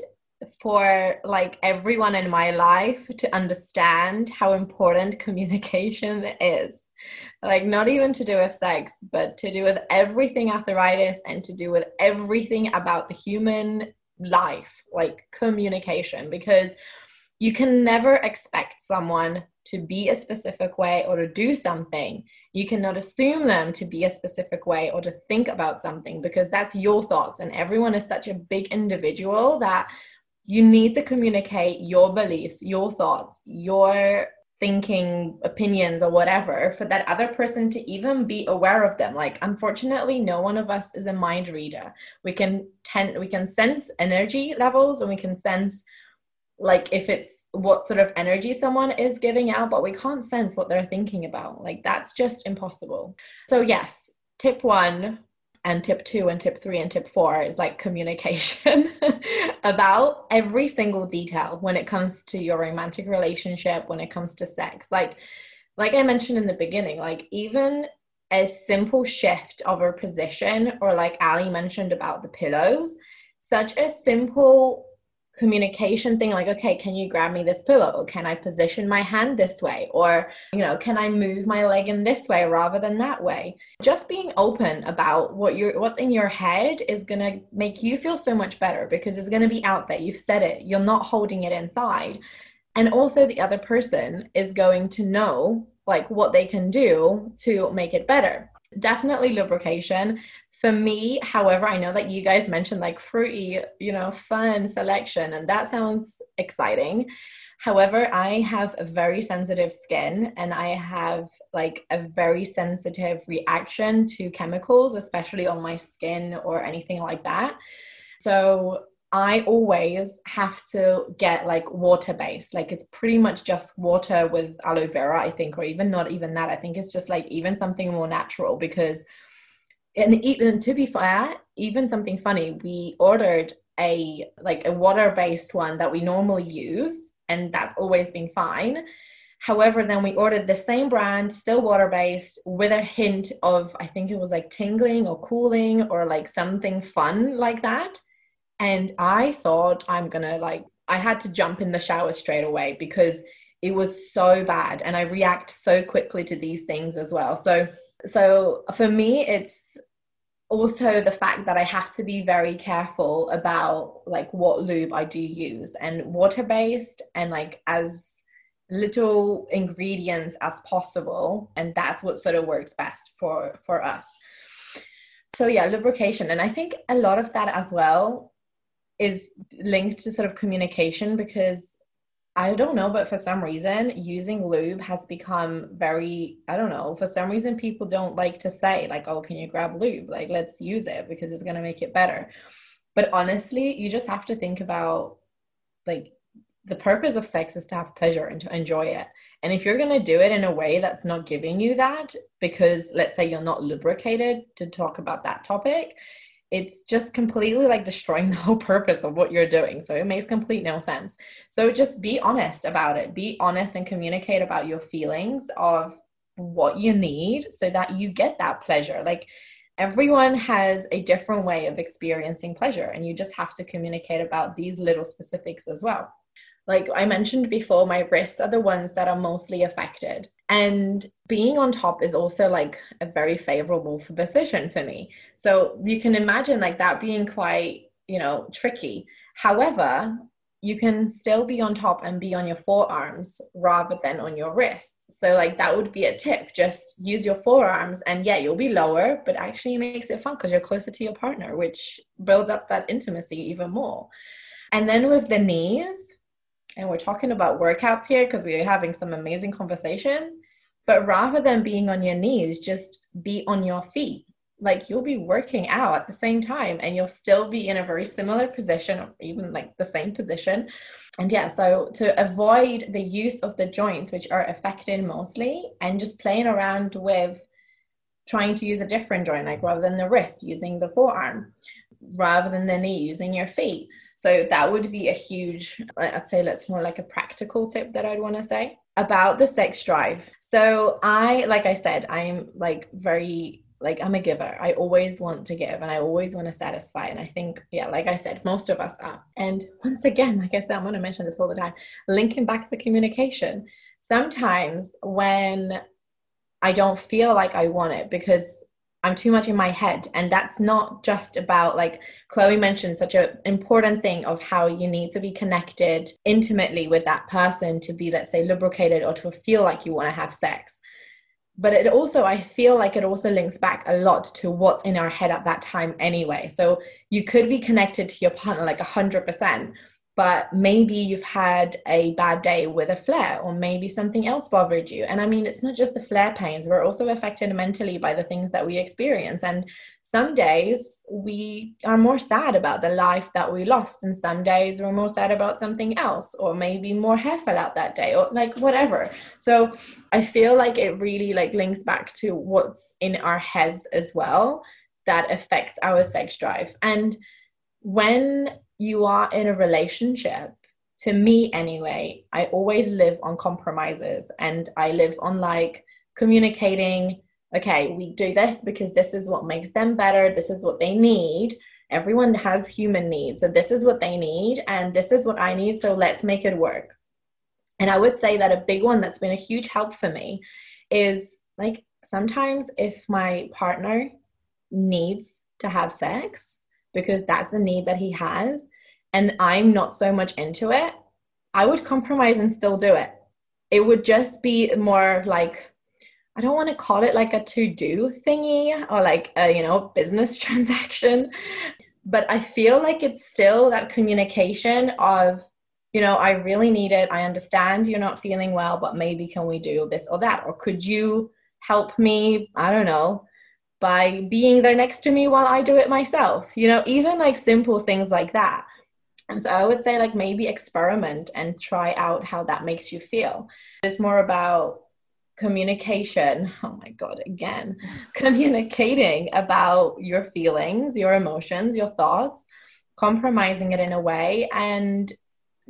for like everyone in my life to understand how important communication is like not even to do with sex but to do with everything arthritis and to do with everything about the human life like communication because you can never expect someone to be a specific way or to do something. You cannot assume them to be a specific way or to think about something because that's your thoughts. And everyone is such a big individual that you need to communicate your beliefs your thoughts your thinking opinions or whatever for that other person to even be aware of them. Like unfortunately no one of us is a mind reader. We can tend we can sense energy levels and we can sense like if it's what sort of energy someone is giving out but we can't sense what they're thinking about. Like that's just impossible. So yes tip 1 and tip 2 and tip 3 and tip 4 is like communication about every single detail when it comes to your romantic relationship when it comes to sex. Like like i mentioned in the beginning like even a simple shift of a position or like ali mentioned about the pillows such a simple communication thing like okay can you grab me this pillow? Can i position my hand this way? Or you know can i move my leg in this way rather than that way? Just being open about what you're what's in your head is going to make you feel so much better because it's going to be out there. You've said it. You're not holding it inside. And also the other person is going to know like what they can do to make it better. Definitely lubrication for me however i know that you guys mentioned like fruity you know fun selection and that sounds exciting however i have a very sensitive skin and i have like a very sensitive reaction to chemicals especially on my skin or anything like that so I always have to get like water based. Like it's pretty much just water with aloe vera, I think, or even not even that. I think it's just like even something more natural because and even to be fair, even something funny, we ordered a like a water-based one that we normally use, and that's always been fine. However, then we ordered the same brand, still water-based, with a hint of I think it was like tingling or cooling or like something fun like that. And I thought I'm gonna like I had to jump in the shower straight away because it was so bad and I react so quickly to these things as well. So so for me it's also the fact that I have to be very careful about like what lube I do use and water based and like as little ingredients as possible and that's what sort of works best for for us. So yeah lubrication and i think a lot of that as well is linked to sort of communication because I don't know, but for some reason, using lube has become very, I don't know, for some reason, people don't like to say, like, oh, can you grab lube? Like, let's use it because it's going to make it better. But honestly, you just have to think about, like, the purpose of sex is to have pleasure and to enjoy it. And if you're going to do it in a way that's not giving you that, because let's say you're not lubricated to talk about that topic, it's just completely like destroying the whole purpose of what you're doing. So it makes complete no sense. So just be honest about it. Be honest and communicate about your feelings of what you need so that you get that pleasure. Like everyone has a different way of experiencing pleasure, and you just have to communicate about these little specifics as well. Like I mentioned before, my wrists are the ones that are mostly affected. And being on top is also like a very favorable position for me. So you can imagine like that being quite, you know, tricky. However, you can still be on top and be on your forearms rather than on your wrists. So like that would be a tip. Just use your forearms and yeah, you'll be lower, but actually it makes it fun because you're closer to your partner, which builds up that intimacy even more. And then with the knees, and we're talking about workouts here because we're having some amazing conversations but rather than being on your knees, just be on your feet. Like you'll be working out at the same time and you'll still be in a very similar position or even like the same position. And yeah, so to avoid the use of the joints, which are affected mostly, and just playing around with trying to use a different joint, like rather than the wrist, using the forearm, rather than the knee, using your feet. So that would be a huge, I'd say that's more like a practical tip that I'd want to say about the sex drive. So I, like I said, I'm like very like I'm a giver. I always want to give and I always want to satisfy. And I think, yeah, like I said, most of us are. And once again, like I said, I'm going to mention this all the time, linking back to communication. Sometimes when I don't feel like I want it because I'm too much in my head. And that's not just about, like Chloe mentioned, such an important thing of how you need to be connected intimately with that person to be, let's say, lubricated or to feel like you want to have sex. But it also, I feel like it also links back a lot to what's in our head at that time anyway. So you could be connected to your partner like 100%, but maybe you've had a bad day with a flare or maybe something else bothered you. And i mean it's not just the flare pains we're also affected mentally by the things that we experience. And some days we are more sad about the life that we lost and some days we're more sad about something else or maybe more hair fell out that day or like whatever. So i feel like it really like links back to what's in our heads as well that affects our sex drive. And when you are in a relationship, to me anyway, I always live on compromises and I live on like communicating, okay, we do this because this is what makes them better, this is what they need. Everyone has human needs. So this is what they need and this is what I need. So let's make it work. And I would say that a big one that's been a huge help for me is like sometimes if my partner needs to have sex, because that's a need that he has and I'm not so much into it, I would compromise and still do it. It would just be more like I don't want to call it like a to do thingy or like a, you know, business transaction, but I feel like it's still that communication of, you know, I really need it. I understand you're not feeling well, but maybe can we do this or that? Or could you help me? I don't know, by being there next to me while I do it myself. You know, even like simple things like that. And so I would say like maybe experiment and try out how that makes you feel. It's more about communication. Oh my God, again, communicating about your feelings, your emotions, your thoughts, compromising it in a way, and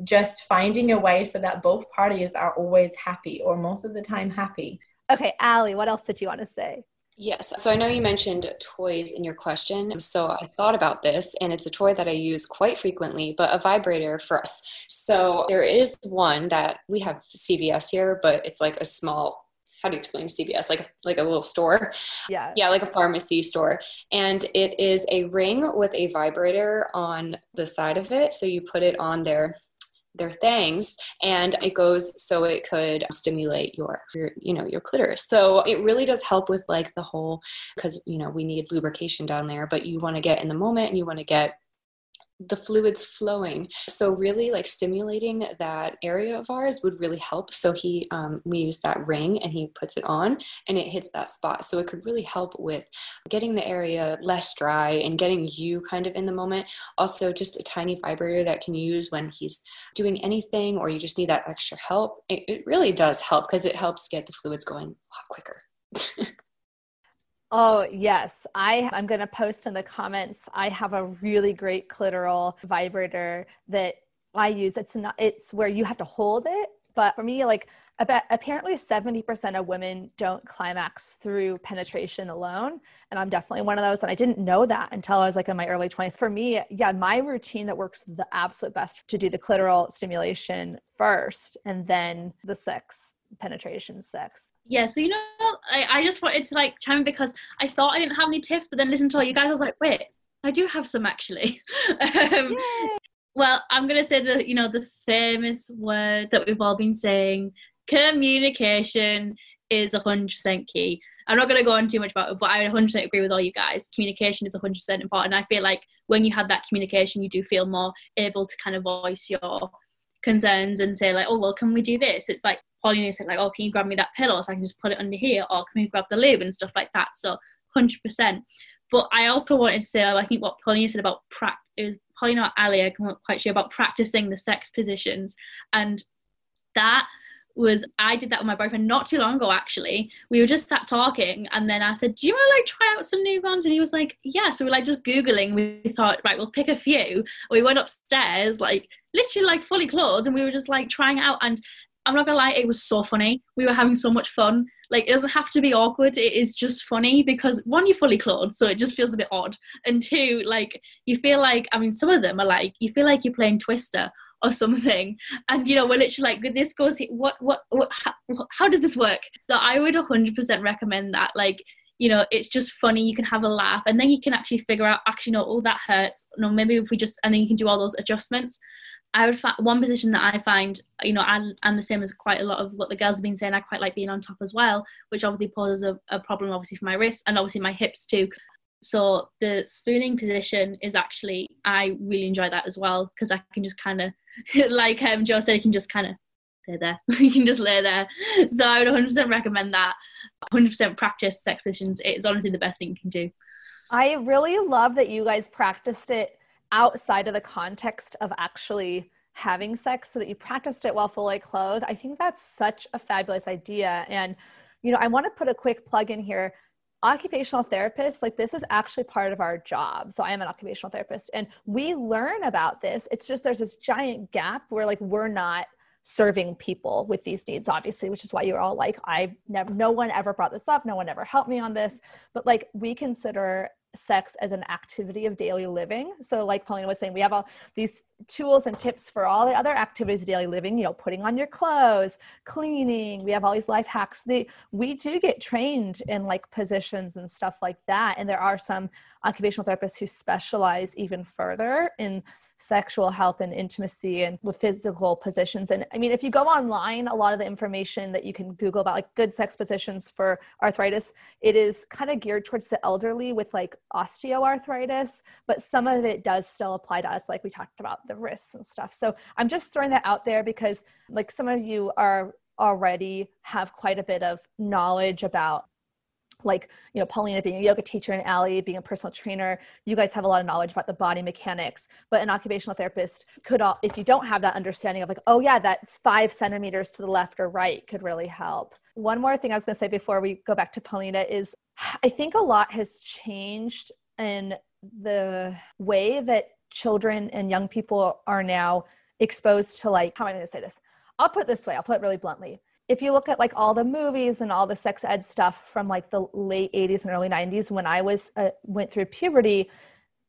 just finding a way so that both parties are always happy or most of the time happy. Okay, Ali, what else did you want to say? Yes. So I know you mentioned toys in your question. So I thought about this, and it's a toy that I use quite frequently, but a vibrator for us. So there is one that we have CVS here, but it's like a small. How do you explain CVS? Like a, like a little store. Yeah. Yeah, like a pharmacy store. And it is a ring with a vibrator on the side of it. So you put it on there their things and it goes so it could stimulate your, your you know your clitoris. So it really does help with like the whole because you know we need lubrication down there but you want to get in the moment and you want to get the fluids flowing. So really like stimulating that area of ours would really help. So he, um, we use that ring and he puts it on and it hits that spot. So it could really help with getting the area less dry and getting you kind of in the moment. Also just a tiny vibrator that can use when he's doing anything or you just need that extra help. It, it really does help because it helps get the fluids going a lot quicker. Oh, yes. I I'm going to post in the comments. I have a really great clitoral vibrator that I use. It's not it's where you have to hold it, but for me like about apparently 70% of women don't climax through penetration alone and i'm definitely one of those and i didn't know that until i was like in my early 20s for me yeah my routine that works the absolute best to do the clitoral stimulation first and then the sex penetration sex? Yeah, so you know, I, I just wanted to like chime in because I thought I didn't have any tips, but then listen to all you guys, I was like, wait, I do have some actually. um, well, I'm gonna say the you know the famous word that we've all been saying: communication is hundred percent key. I'm not going to go on too much about it, but I 100% agree with all you guys. Communication is 100% important. I feel like when you have that communication, you do feel more able to kind of voice your concerns and say like, oh, well, can we do this? It's like Paulina said, like, oh, can you grab me that pillow so I can just put it under here, or can we grab the lube and stuff like that. So 100%. But I also wanted to say, I think what Paulina said about practice, it was Paulina or Ali, I'm not quite sure about practicing the sex positions, and that was I did that with my boyfriend not too long ago actually. We were just sat talking and then I said, Do you want to like try out some new ones? And he was like, Yeah. So we are like just Googling. We thought, right, we'll pick a few. We went upstairs, like literally like fully clothed, and we were just like trying out. And I'm not gonna lie, it was so funny. We were having so much fun. Like it doesn't have to be awkward. It is just funny because one, you're fully clothed, so it just feels a bit odd. And two, like you feel like I mean, some of them are like you feel like you're playing Twister or something and you know we're literally like this goes what what, what how, how does this work so i would 100% recommend that like you know it's just funny you can have a laugh and then you can actually figure out actually no all that hurts no maybe if we just and then you can do all those adjustments i would find one position that i find you know and, and the same as quite a lot of what the girls have been saying i quite like being on top as well which obviously poses a, a problem obviously for my wrists and obviously my hips too so the spooning position is actually i really enjoy that as well because i can just kind of like um, Jo said, you can just kind of lay there. you can just lay there. So I would 100% recommend that. 100% practice sex positions. It's honestly the best thing you can do. I really love that you guys practiced it outside of the context of actually having sex so that you practiced it while fully clothed. I think that's such a fabulous idea. And, you know, I want to put a quick plug in here occupational therapists like this is actually part of our job so i am an occupational therapist and we learn about this it's just there's this giant gap where like we're not serving people with these needs obviously which is why you're all like i never no one ever brought this up no one ever helped me on this but like we consider sex as an activity of daily living. So, like Paulina was saying, we have all these tools and tips for all the other activities of daily living, you know, putting on your clothes, cleaning. We have all these life hacks. We do get trained in like positions and stuff like that. And there are some occupational therapists who specialize even further in sexual health and intimacy and with physical positions. And I mean, if you go online, a lot of the information that you can Google about like good sex positions for arthritis, it is kind of geared towards the elderly with like osteoarthritis, but some of it does still apply to us, like we talked about the wrists and stuff. So I'm just throwing that out there because like some of you are already have quite a bit of knowledge about like you know paulina being a yoga teacher and ali being a personal trainer you guys have a lot of knowledge about the body mechanics. But an occupational therapist could all if you don't have that understanding of like oh yeah that's five centimeters to the left or right could really help. One more thing i was going to say before we go back to paulina is i think a lot has changed in the way that children and young people are now exposed to like how am i going to say this? I'll put this way i'll put it really bluntly if you look at like all the movies and all the sex ed stuff from like the late 80s and early 90s when i was uh, went through puberty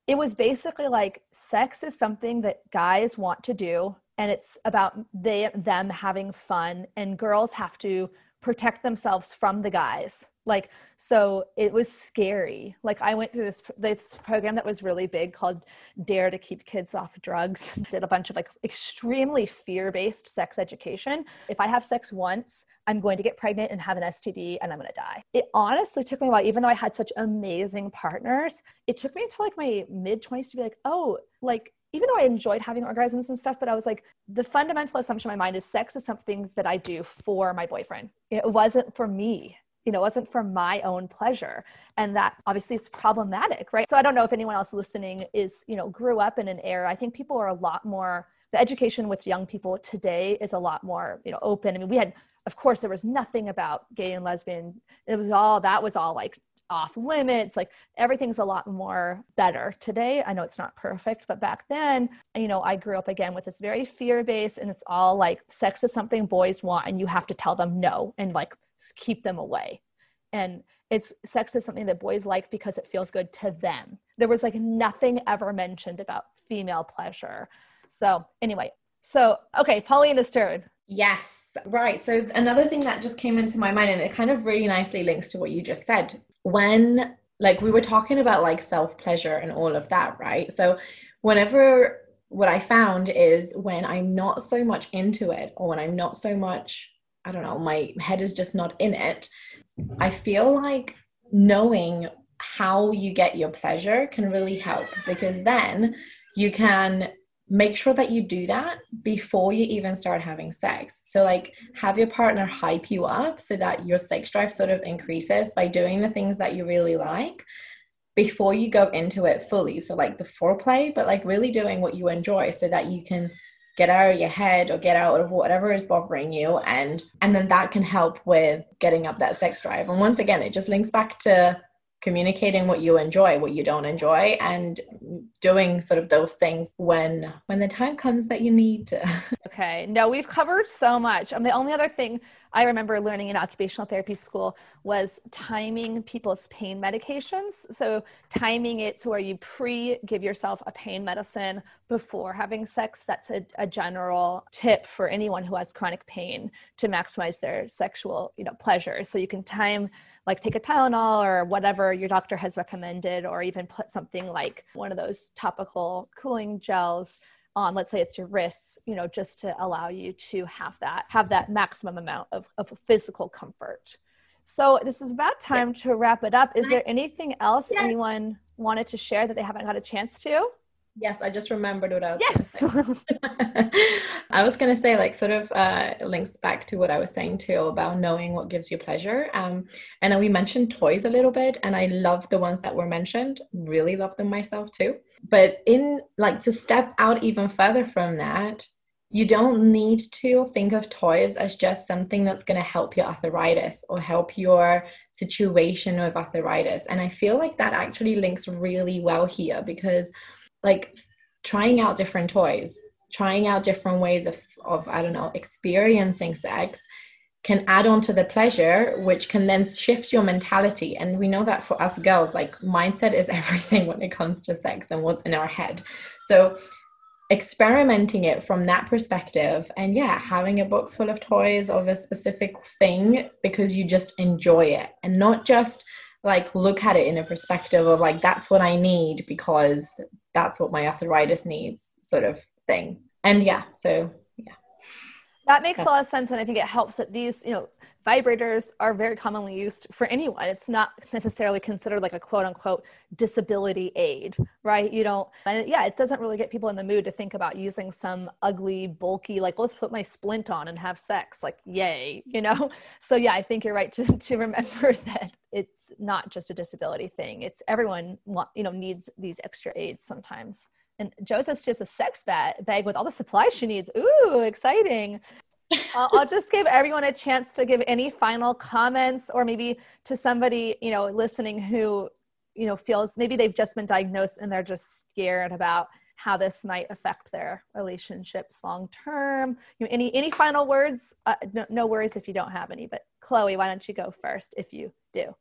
it was basically like sex is something that guys want to do and it's about they them having fun and girls have to protect themselves from the guys like so it was scary. Like i went through this this program that was really big called dare to keep kids off drugs. Did a bunch of like extremely fear-based sex education. If i have sex once i'm going to get pregnant and have an std and i'm going to die. It honestly took me a while. Even though i had such amazing partners it took me until like my mid 20s to be like oh like even though I enjoyed having orgasms and stuff, but I was like, the fundamental assumption in my mind is sex is something that I do for my boyfriend. It wasn't for me. You know, wasn't for my own pleasure. And that obviously is problematic, right? So I don't know if anyone else listening is, you know, grew up in an era. I think people are a lot more, the education with young people today is a lot more, you know, open. I mean, we had, of course, there was nothing about gay and lesbian. It was all, that was all like off limits like everything's a lot more better today i know it's not perfect but back then you know i grew up again with this very fear based and it's all like sex is something boys want and you have to tell them no and like keep them away and it's sex is something that boys like because it feels good to them there was like nothing ever mentioned about female pleasure so anyway so okay paulina's turn Yes, right. So another thing that just came into my mind, and it kind of really nicely links to what you just said. When, like, we were talking about like self pleasure and all of that, right? So, whenever what I found is when I'm not so much into it, or when I'm not so much, I don't know, my head is just not in it, I feel like knowing how you get your pleasure can really help because then you can make sure that you do that before you even start having sex. So, like, have your partner hype you up so that your sex drive sort of increases by doing the things that you really like before you go into it fully. So, like, the foreplay, but like really doing what you enjoy so that you can get out of your head or get out of whatever is bothering you. And and then that can help with getting up that sex drive. And once again it just links back to communicating what you enjoy what you don't enjoy and doing sort of those things when when the time comes that you need to. Okay no we've covered so much. Um, the only other thing i remember learning in occupational therapy school was timing people's pain medications. So timing it to where you pre give yourself a pain medicine before having sex. That's a, a general tip for anyone who has chronic pain to maximize their sexual you know pleasure. So you can time like take a Tylenol or whatever your doctor has recommended, or even put something like one of those topical cooling gels on let's say it's your wrists you know just to allow you to have that have that maximum amount of, of physical comfort so this is about time yeah. to wrap it up is there anything else yeah. anyone wanted to share that they haven't got a chance to Yes, I just remembered what I was. Yes, I was going to say, like, sort of uh, links back to what I was saying too about knowing what gives you pleasure. Um, and then we mentioned toys a little bit, and I love the ones that were mentioned. Really love them myself too. But in like to step out even further from that, you don't need to think of toys as just something that's going to help your arthritis or help your situation with arthritis. And I feel like that actually links really well here because like trying out different toys trying out different ways of, of i don't know experiencing sex can add on to the pleasure which can then shift your mentality. And we know that for us girls like mindset is everything when it comes to sex and what's in our head. So experimenting it from that perspective and yeah having a box full of toys of a specific thing because you just enjoy it and not just like look at it in a perspective of like that's what i need because that's what my arthritis needs sort of thing. And yeah so that makes a lot of sense and i think it helps that these you know vibrators are very commonly used for anyone. It's not necessarily considered like a quote unquote disability aid right? You don't and yeah it doesn't really get people in the mood to think about using some ugly bulky like let's put my splint on and have sex like yay you know? So yeah i think you're right to, to remember that it's not just a disability thing. It's everyone you know needs these extra aids sometimes and Jo just a sex bag with all the supplies she needs. Ooh, exciting. I'll, I'll, just give everyone a chance to give any final comments or maybe to somebody, you know, listening who, you know, feels maybe they've just been diagnosed and they're just scared about how this might affect their relationships long term. You know, any any final words? Uh, no, no worries if you don't have any. But Chloe, why don't you go first if you do?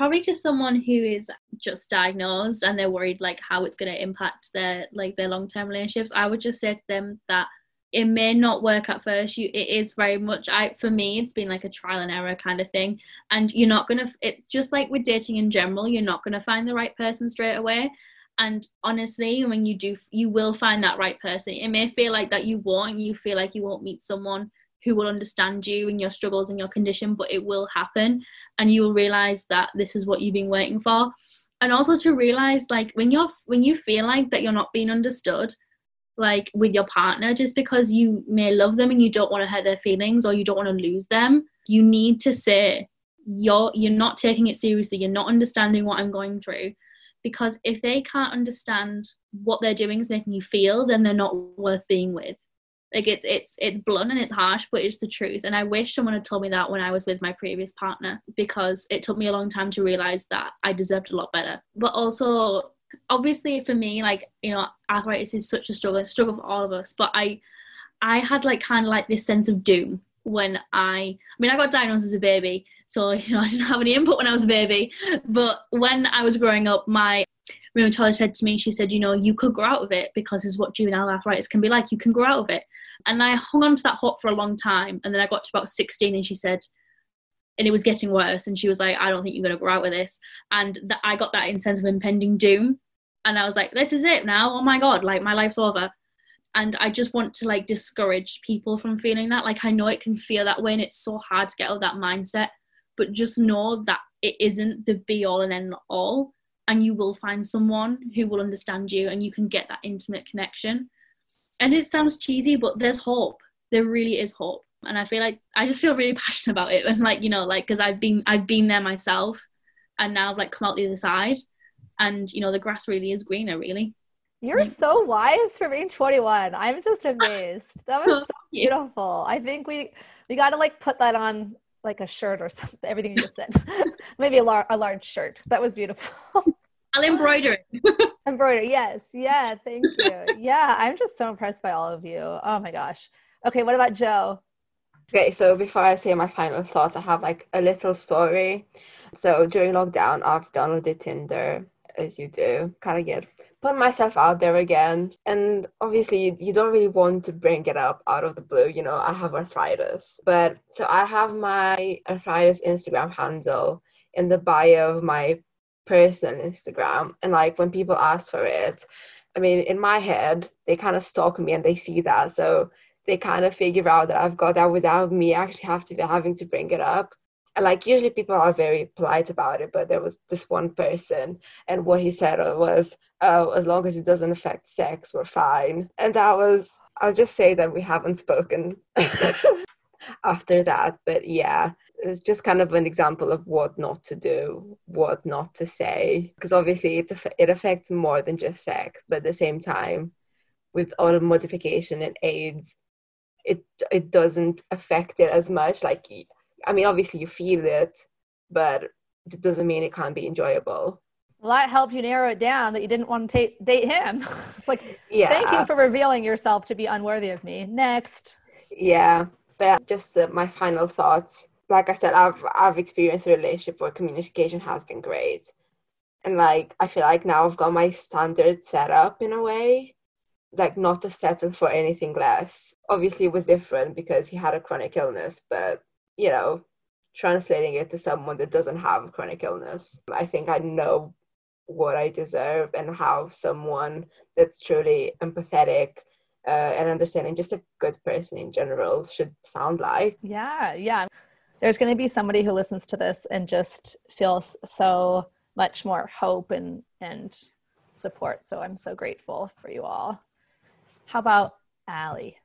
Probably to someone who is just diagnosed and they're worried like how it's going to impact their like their long-term relationships. I would just say to them that it may not work at first. You it is very much i for me it's been like a trial and error kind of thing. And you're not gonna it just like with dating in general you're not gonna find the right person straight away. And honestly when you do you will find that right person. It may feel like that you won't you feel like you won't meet someone who will understand you and your struggles and your condition, but it will happen. And you will realize that this is what you've been waiting for. And also to realize like when you're when you feel like that you're not being understood, like with your partner, just because you may love them and you don't want to hurt their feelings or you don't want to lose them, you need to say you're you're not taking it seriously, you're not understanding what I'm going through. Because if they can't understand what they're doing is making you feel, then they're not worth being with like it's it's it's blunt and it's harsh but it's the truth. And i wish someone had told me that when i was with my previous partner because it took me a long time to realize that i deserved a lot better. But also obviously for me like you know arthritis is such a struggle struggle for all of us. But i i had like kind of like this sense of doom when i i mean i got diagnosed as a baby so you know i didn't have any input when i was a baby. But when i was growing up my rheumatologist said to me, she said, you know, you could grow out of it because is what juvenile arthritis can be like. You can grow out of it. And I hung on to that hope for a long time. And then I got to about 16 and she said, and it was getting worse. And she was like, I don't think you're going to grow out of this. And that I got that sense of impending doom. And I was like, this is it now. Oh my God, like my life's over. And I just want to like discourage people from feeling that. Like I know it can feel that way and it's so hard to get out of that mindset. But just know that it isn't the be all and end all. And you will find someone who will understand you and you can get that intimate connection. And it sounds cheesy, but there's hope. There really is hope. And I feel like I just feel really passionate about it. And like you know like because I've been I've been there myself and now I've like come out the other side. And you know the grass really is greener really. You're mm. so wise for being 21 I'm just amazed. That was so beautiful. I think we we got to like put that on like a shirt or something everything you just said. Maybe a, lar- a large shirt. That was beautiful I'll embroider it. embroider, yes. Yeah, thank you. Yeah, I'm just so impressed by all of you. Oh my gosh. Okay, what about Jo? Okay, so before I say my final thoughts, I have like a little story. So during lockdown, I've downloaded Tinder, as you do, kind of get put myself out there again. And obviously, you, you don't really want to bring it up out of the blue. You know, I have arthritis, but so I have my arthritis Instagram handle in the bio of my personal Instagram, and like when people ask for it, I mean, in my head, they kind of stalk me and they see that. So they kind of figure out that I've got that without me actually have to be having to bring it up. And like usually people are very polite about it, but there was this one person, and what he said was, "Oh, as long as it doesn't affect sex, we're fine." And that was, I'll just say that we haven't spoken after that. But yeah, it's just kind of an example of what not to do, what not to say, because obviously it it affects more than just sex, but at the same time, with all the modification and AIDS, it it doesn't affect it as much like i mean obviously you feel it but it doesn't mean it can't be enjoyable. Well that helped you narrow it down that you didn't want to date him. It's like yeah. thank you for revealing yourself to be unworthy of me. Next. Yeah but just uh, my final thoughts like i said i've i've experienced a relationship where communication has been great and like i feel like now i've got my standard set up in a way like not to settle for anything less. Obviously, it was different because he had a chronic illness, but you know, translating it to someone that doesn't have a chronic illness, I think I know what I deserve and how someone that's truly empathetic uh, and understanding, just a good person in general, should sound like. Yeah, yeah. There's going to be somebody who listens to this and just feels so much more hope and and support. So I'm so grateful for you all. How about Ali?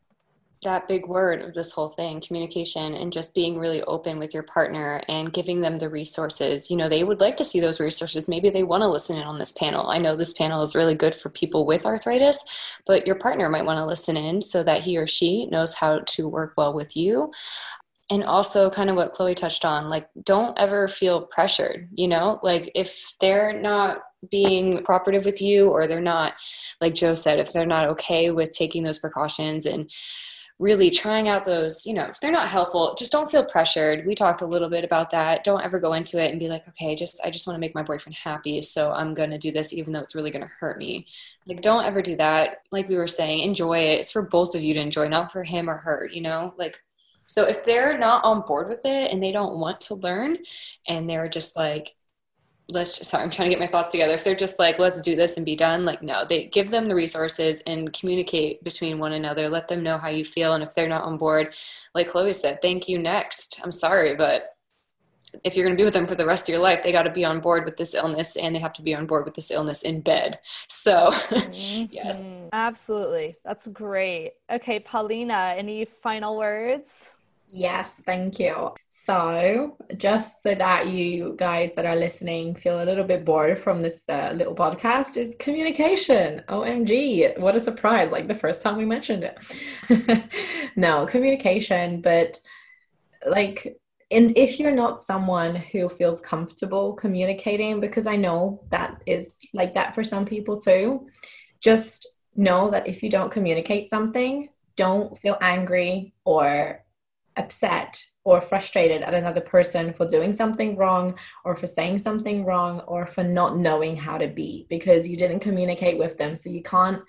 That big word of this whole thing, communication, and just being really open with your partner and giving them the resources. You know, they would like to see those resources. Maybe they want to listen in on this panel. I know this panel is really good for people with arthritis, but your partner might want to listen in so that he or she knows how to work well with you and also kind of what chloe touched on like don't ever feel pressured you know? Like if they're not being cooperative with you or they're not like jo said if they're not okay with taking those precautions and really trying out those you know if they're not helpful just don't feel pressured. We talked a little bit about that. Don't ever go into it and be like okay just i just want to make my boyfriend happy so i'm going to do this even though it's really going to hurt me. Like don't ever do that. Like we were saying enjoy it. It's for both of you to enjoy not for him or her you know? Like so if they're not on board with it and they don't want to learn and they're just like let's just, sorry i'm trying to get my thoughts together. If they're just like let's do this and be done like no they give them the resources and communicate between one another. Let them know how you feel. And if they're not on board like chloe said thank you next. I'm sorry but if you're going to be with them for the rest of your life they got to be on board with this illness and they have to be on board with this illness in bed. So mm-hmm. yes absolutely. That's great. Okay paulina any final words Yes, thank you. So, just so that you guys that are listening feel a little bit bored from this uh, little podcast, is communication. OMG, what a surprise! Like the first time we mentioned it. no, communication, but like, and if you're not someone who feels comfortable communicating, because I know that is like that for some people too, just know that if you don't communicate something, don't feel angry or upset or frustrated at another person for doing something wrong or for saying something wrong or for not knowing how to be because you didn't communicate with them. So you can't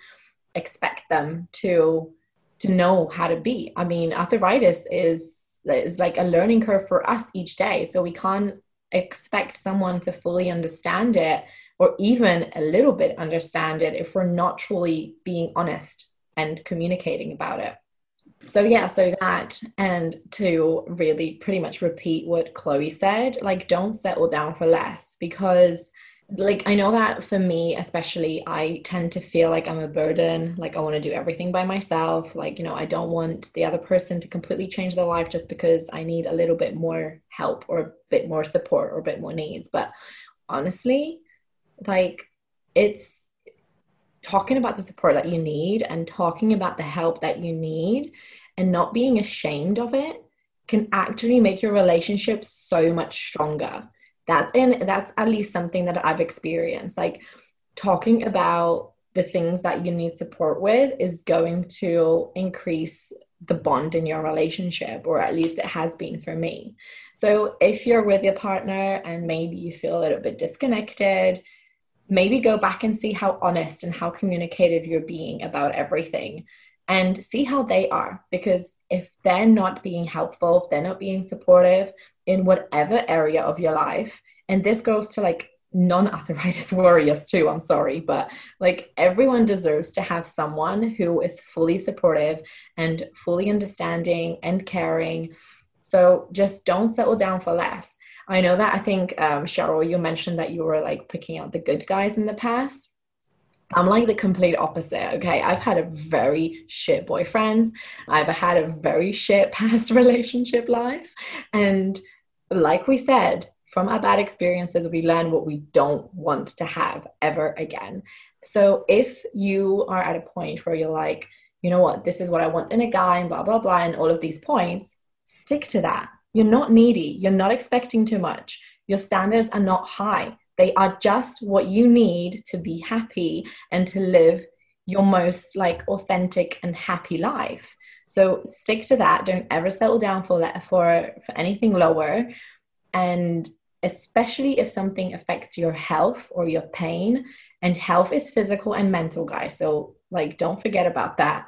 expect them to to know how to be. I mean, arthritis is is like a learning curve for us each day. So we can't expect someone to fully understand it or even a little bit understand it if we're not truly being honest and communicating about it. So, yeah, so that, and to really pretty much repeat what Chloe said, like, don't settle down for less because like I know that for me especially I tend to feel like I'm a burden like I want to do everything by myself like you know I don't want the other person to completely change their life just because I need a little bit more help or a bit more support or a bit more needs. But honestly like it's talking about the support that you need and talking about the help that you need and not being ashamed of it can actually make your relationship so much stronger. That's and that's at least something that i've experienced. Like talking about the things that you need support with is going to increase the bond in your relationship or at least it has been for me. So if you're with your partner and maybe you feel a little bit disconnected maybe go back and see how honest and how communicative you're being about everything and see how they are. Because if they're not being helpful if they're not being supportive in whatever area of your life and this goes to like non-arthritis warriors too i'm sorry but like everyone deserves to have someone who is fully supportive and fully understanding and caring. So just don't settle down for less i know that i think um, cheryl you mentioned that you were like picking out the good guys in the past I'm like the complete opposite. Okay. I've had a very shit boyfriends. I've had a very shit past relationship life. And like we said, from our bad experiences, we learn what we don't want to have ever again. So if you are at a point where you're like, you know what, this is what I want in a guy, and blah, blah, blah, and all of these points, stick to that. You're not needy. You're not expecting too much. Your standards are not high. They are just what you need to be happy and to live your most like authentic and happy life. So stick to that. Don't ever settle down for that for, for anything lower. And especially if something affects your health or your pain, and health is physical and mental, guys. So like don't forget about that.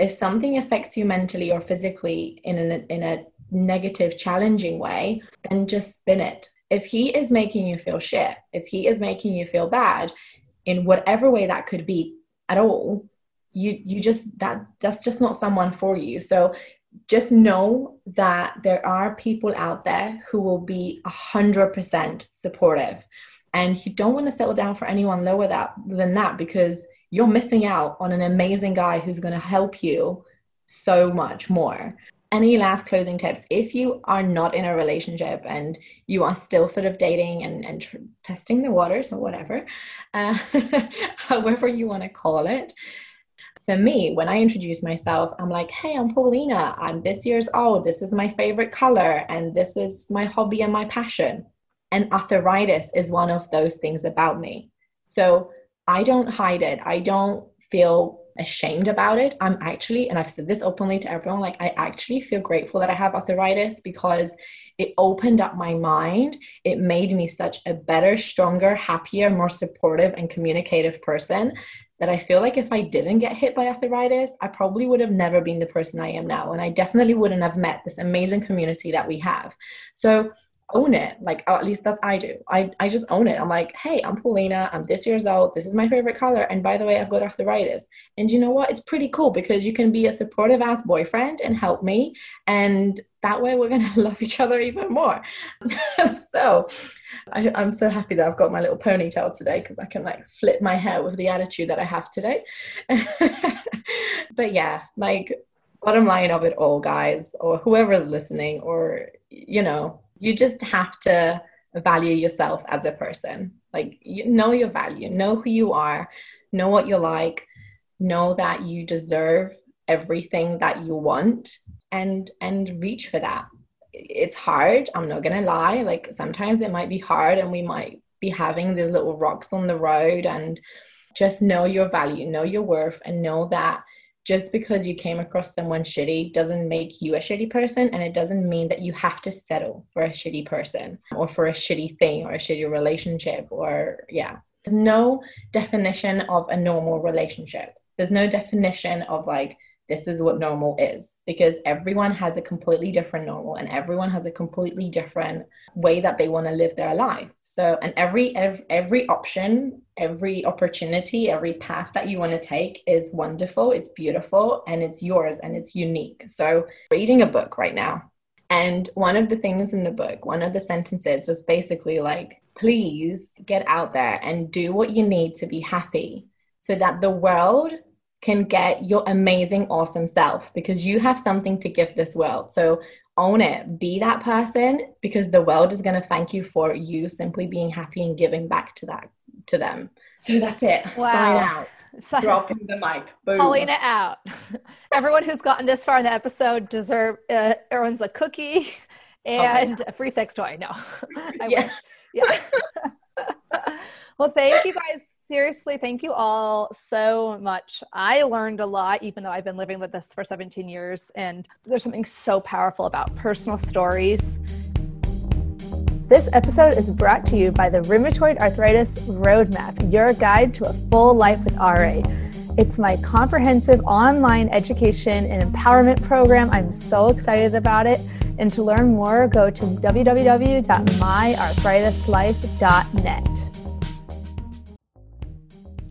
If something affects you mentally or physically in a, in a negative, challenging way, then just spin it if he is making you feel shit, if he is making you feel bad in whatever way that could be at all, you you just that that's just not someone for you. So just know that there are people out there who will be a hundred percent supportive. And you don't want to settle down for anyone lower that than that because you're missing out on an amazing guy who's going to help you so much more any last closing tips? If you are not in a relationship and you are still sort of dating and, and tr- testing the waters or whatever uh, however you want to call it for me when i introduce myself i'm like hey i'm paulina. I'm this year's old. This is my favorite color and this is my hobby and my passion. And arthritis is one of those things about me. So i don't hide it. I don't feel ashamed about it. I'm actually, and I've said this openly to everyone, like I actually feel grateful that I have arthritis because it opened up my mind. It made me such a better, stronger, happier, more supportive, and communicative person that I feel like if I didn't get hit by arthritis, I probably would have never been the person I am now. And I definitely wouldn't have met this amazing community that we have. So own it. Like, oh, at least that's I do. I, I just own it. I'm like, hey, I'm Paulina. I'm this years old. This is my favorite color. And by the way, I've got arthritis. And you know what? It's pretty cool because you can be a supportive ass boyfriend and help me. And that way we're going to love each other even more. so I, I'm so happy that I've got my little ponytail today because I can like flip my hair with the attitude that I have today. but yeah, like, bottom line of it all, guys, or whoever is listening, or, you know, you just have to value yourself as a person. Like you know your value know who you are know what you're like know that you deserve everything that you want and and reach for that. It's hard i'm not gonna lie. Like sometimes it might be hard and we might be having the little rocks on the road and just know your value know your worth and know that just because you came across someone shitty doesn't make you a shitty person and it doesn't mean that you have to settle for a shitty person or for a shitty thing or a shitty relationship or yeah. There's no definition of a normal relationship. There's no definition of like this is what normal is because everyone has a completely different normal and everyone has a completely different way that they want to live their life so and every every, every option every opportunity every path that you want to take is wonderful it's beautiful and it's yours and it's unique so reading a book right now and one of the things in the book one of the sentences was basically like please get out there and do what you need to be happy so that the world can get your amazing, awesome self because you have something to give this world. So own it, be that person because the world is going to thank you for you simply being happy and giving back to that to them. So that's it. Wow. Sign out. Sign Dropping the mic. Boom. Pulling it out. Everyone who's gotten this far in the episode deserve uh, earns a cookie and a free sex toy. No. I yeah. Wish. Yeah. well, thank you guys seriously, thank you all so much. I learned a lot, even though I've been living with this for 17 years. And there's something so powerful about personal stories. This episode is brought to you by the Rheumatoid Arthritis Roadmap, your guide to a full life with RA. It's my comprehensive online education and empowerment program. I'm so excited about it. And to learn more, go to www.myarthritislife.net.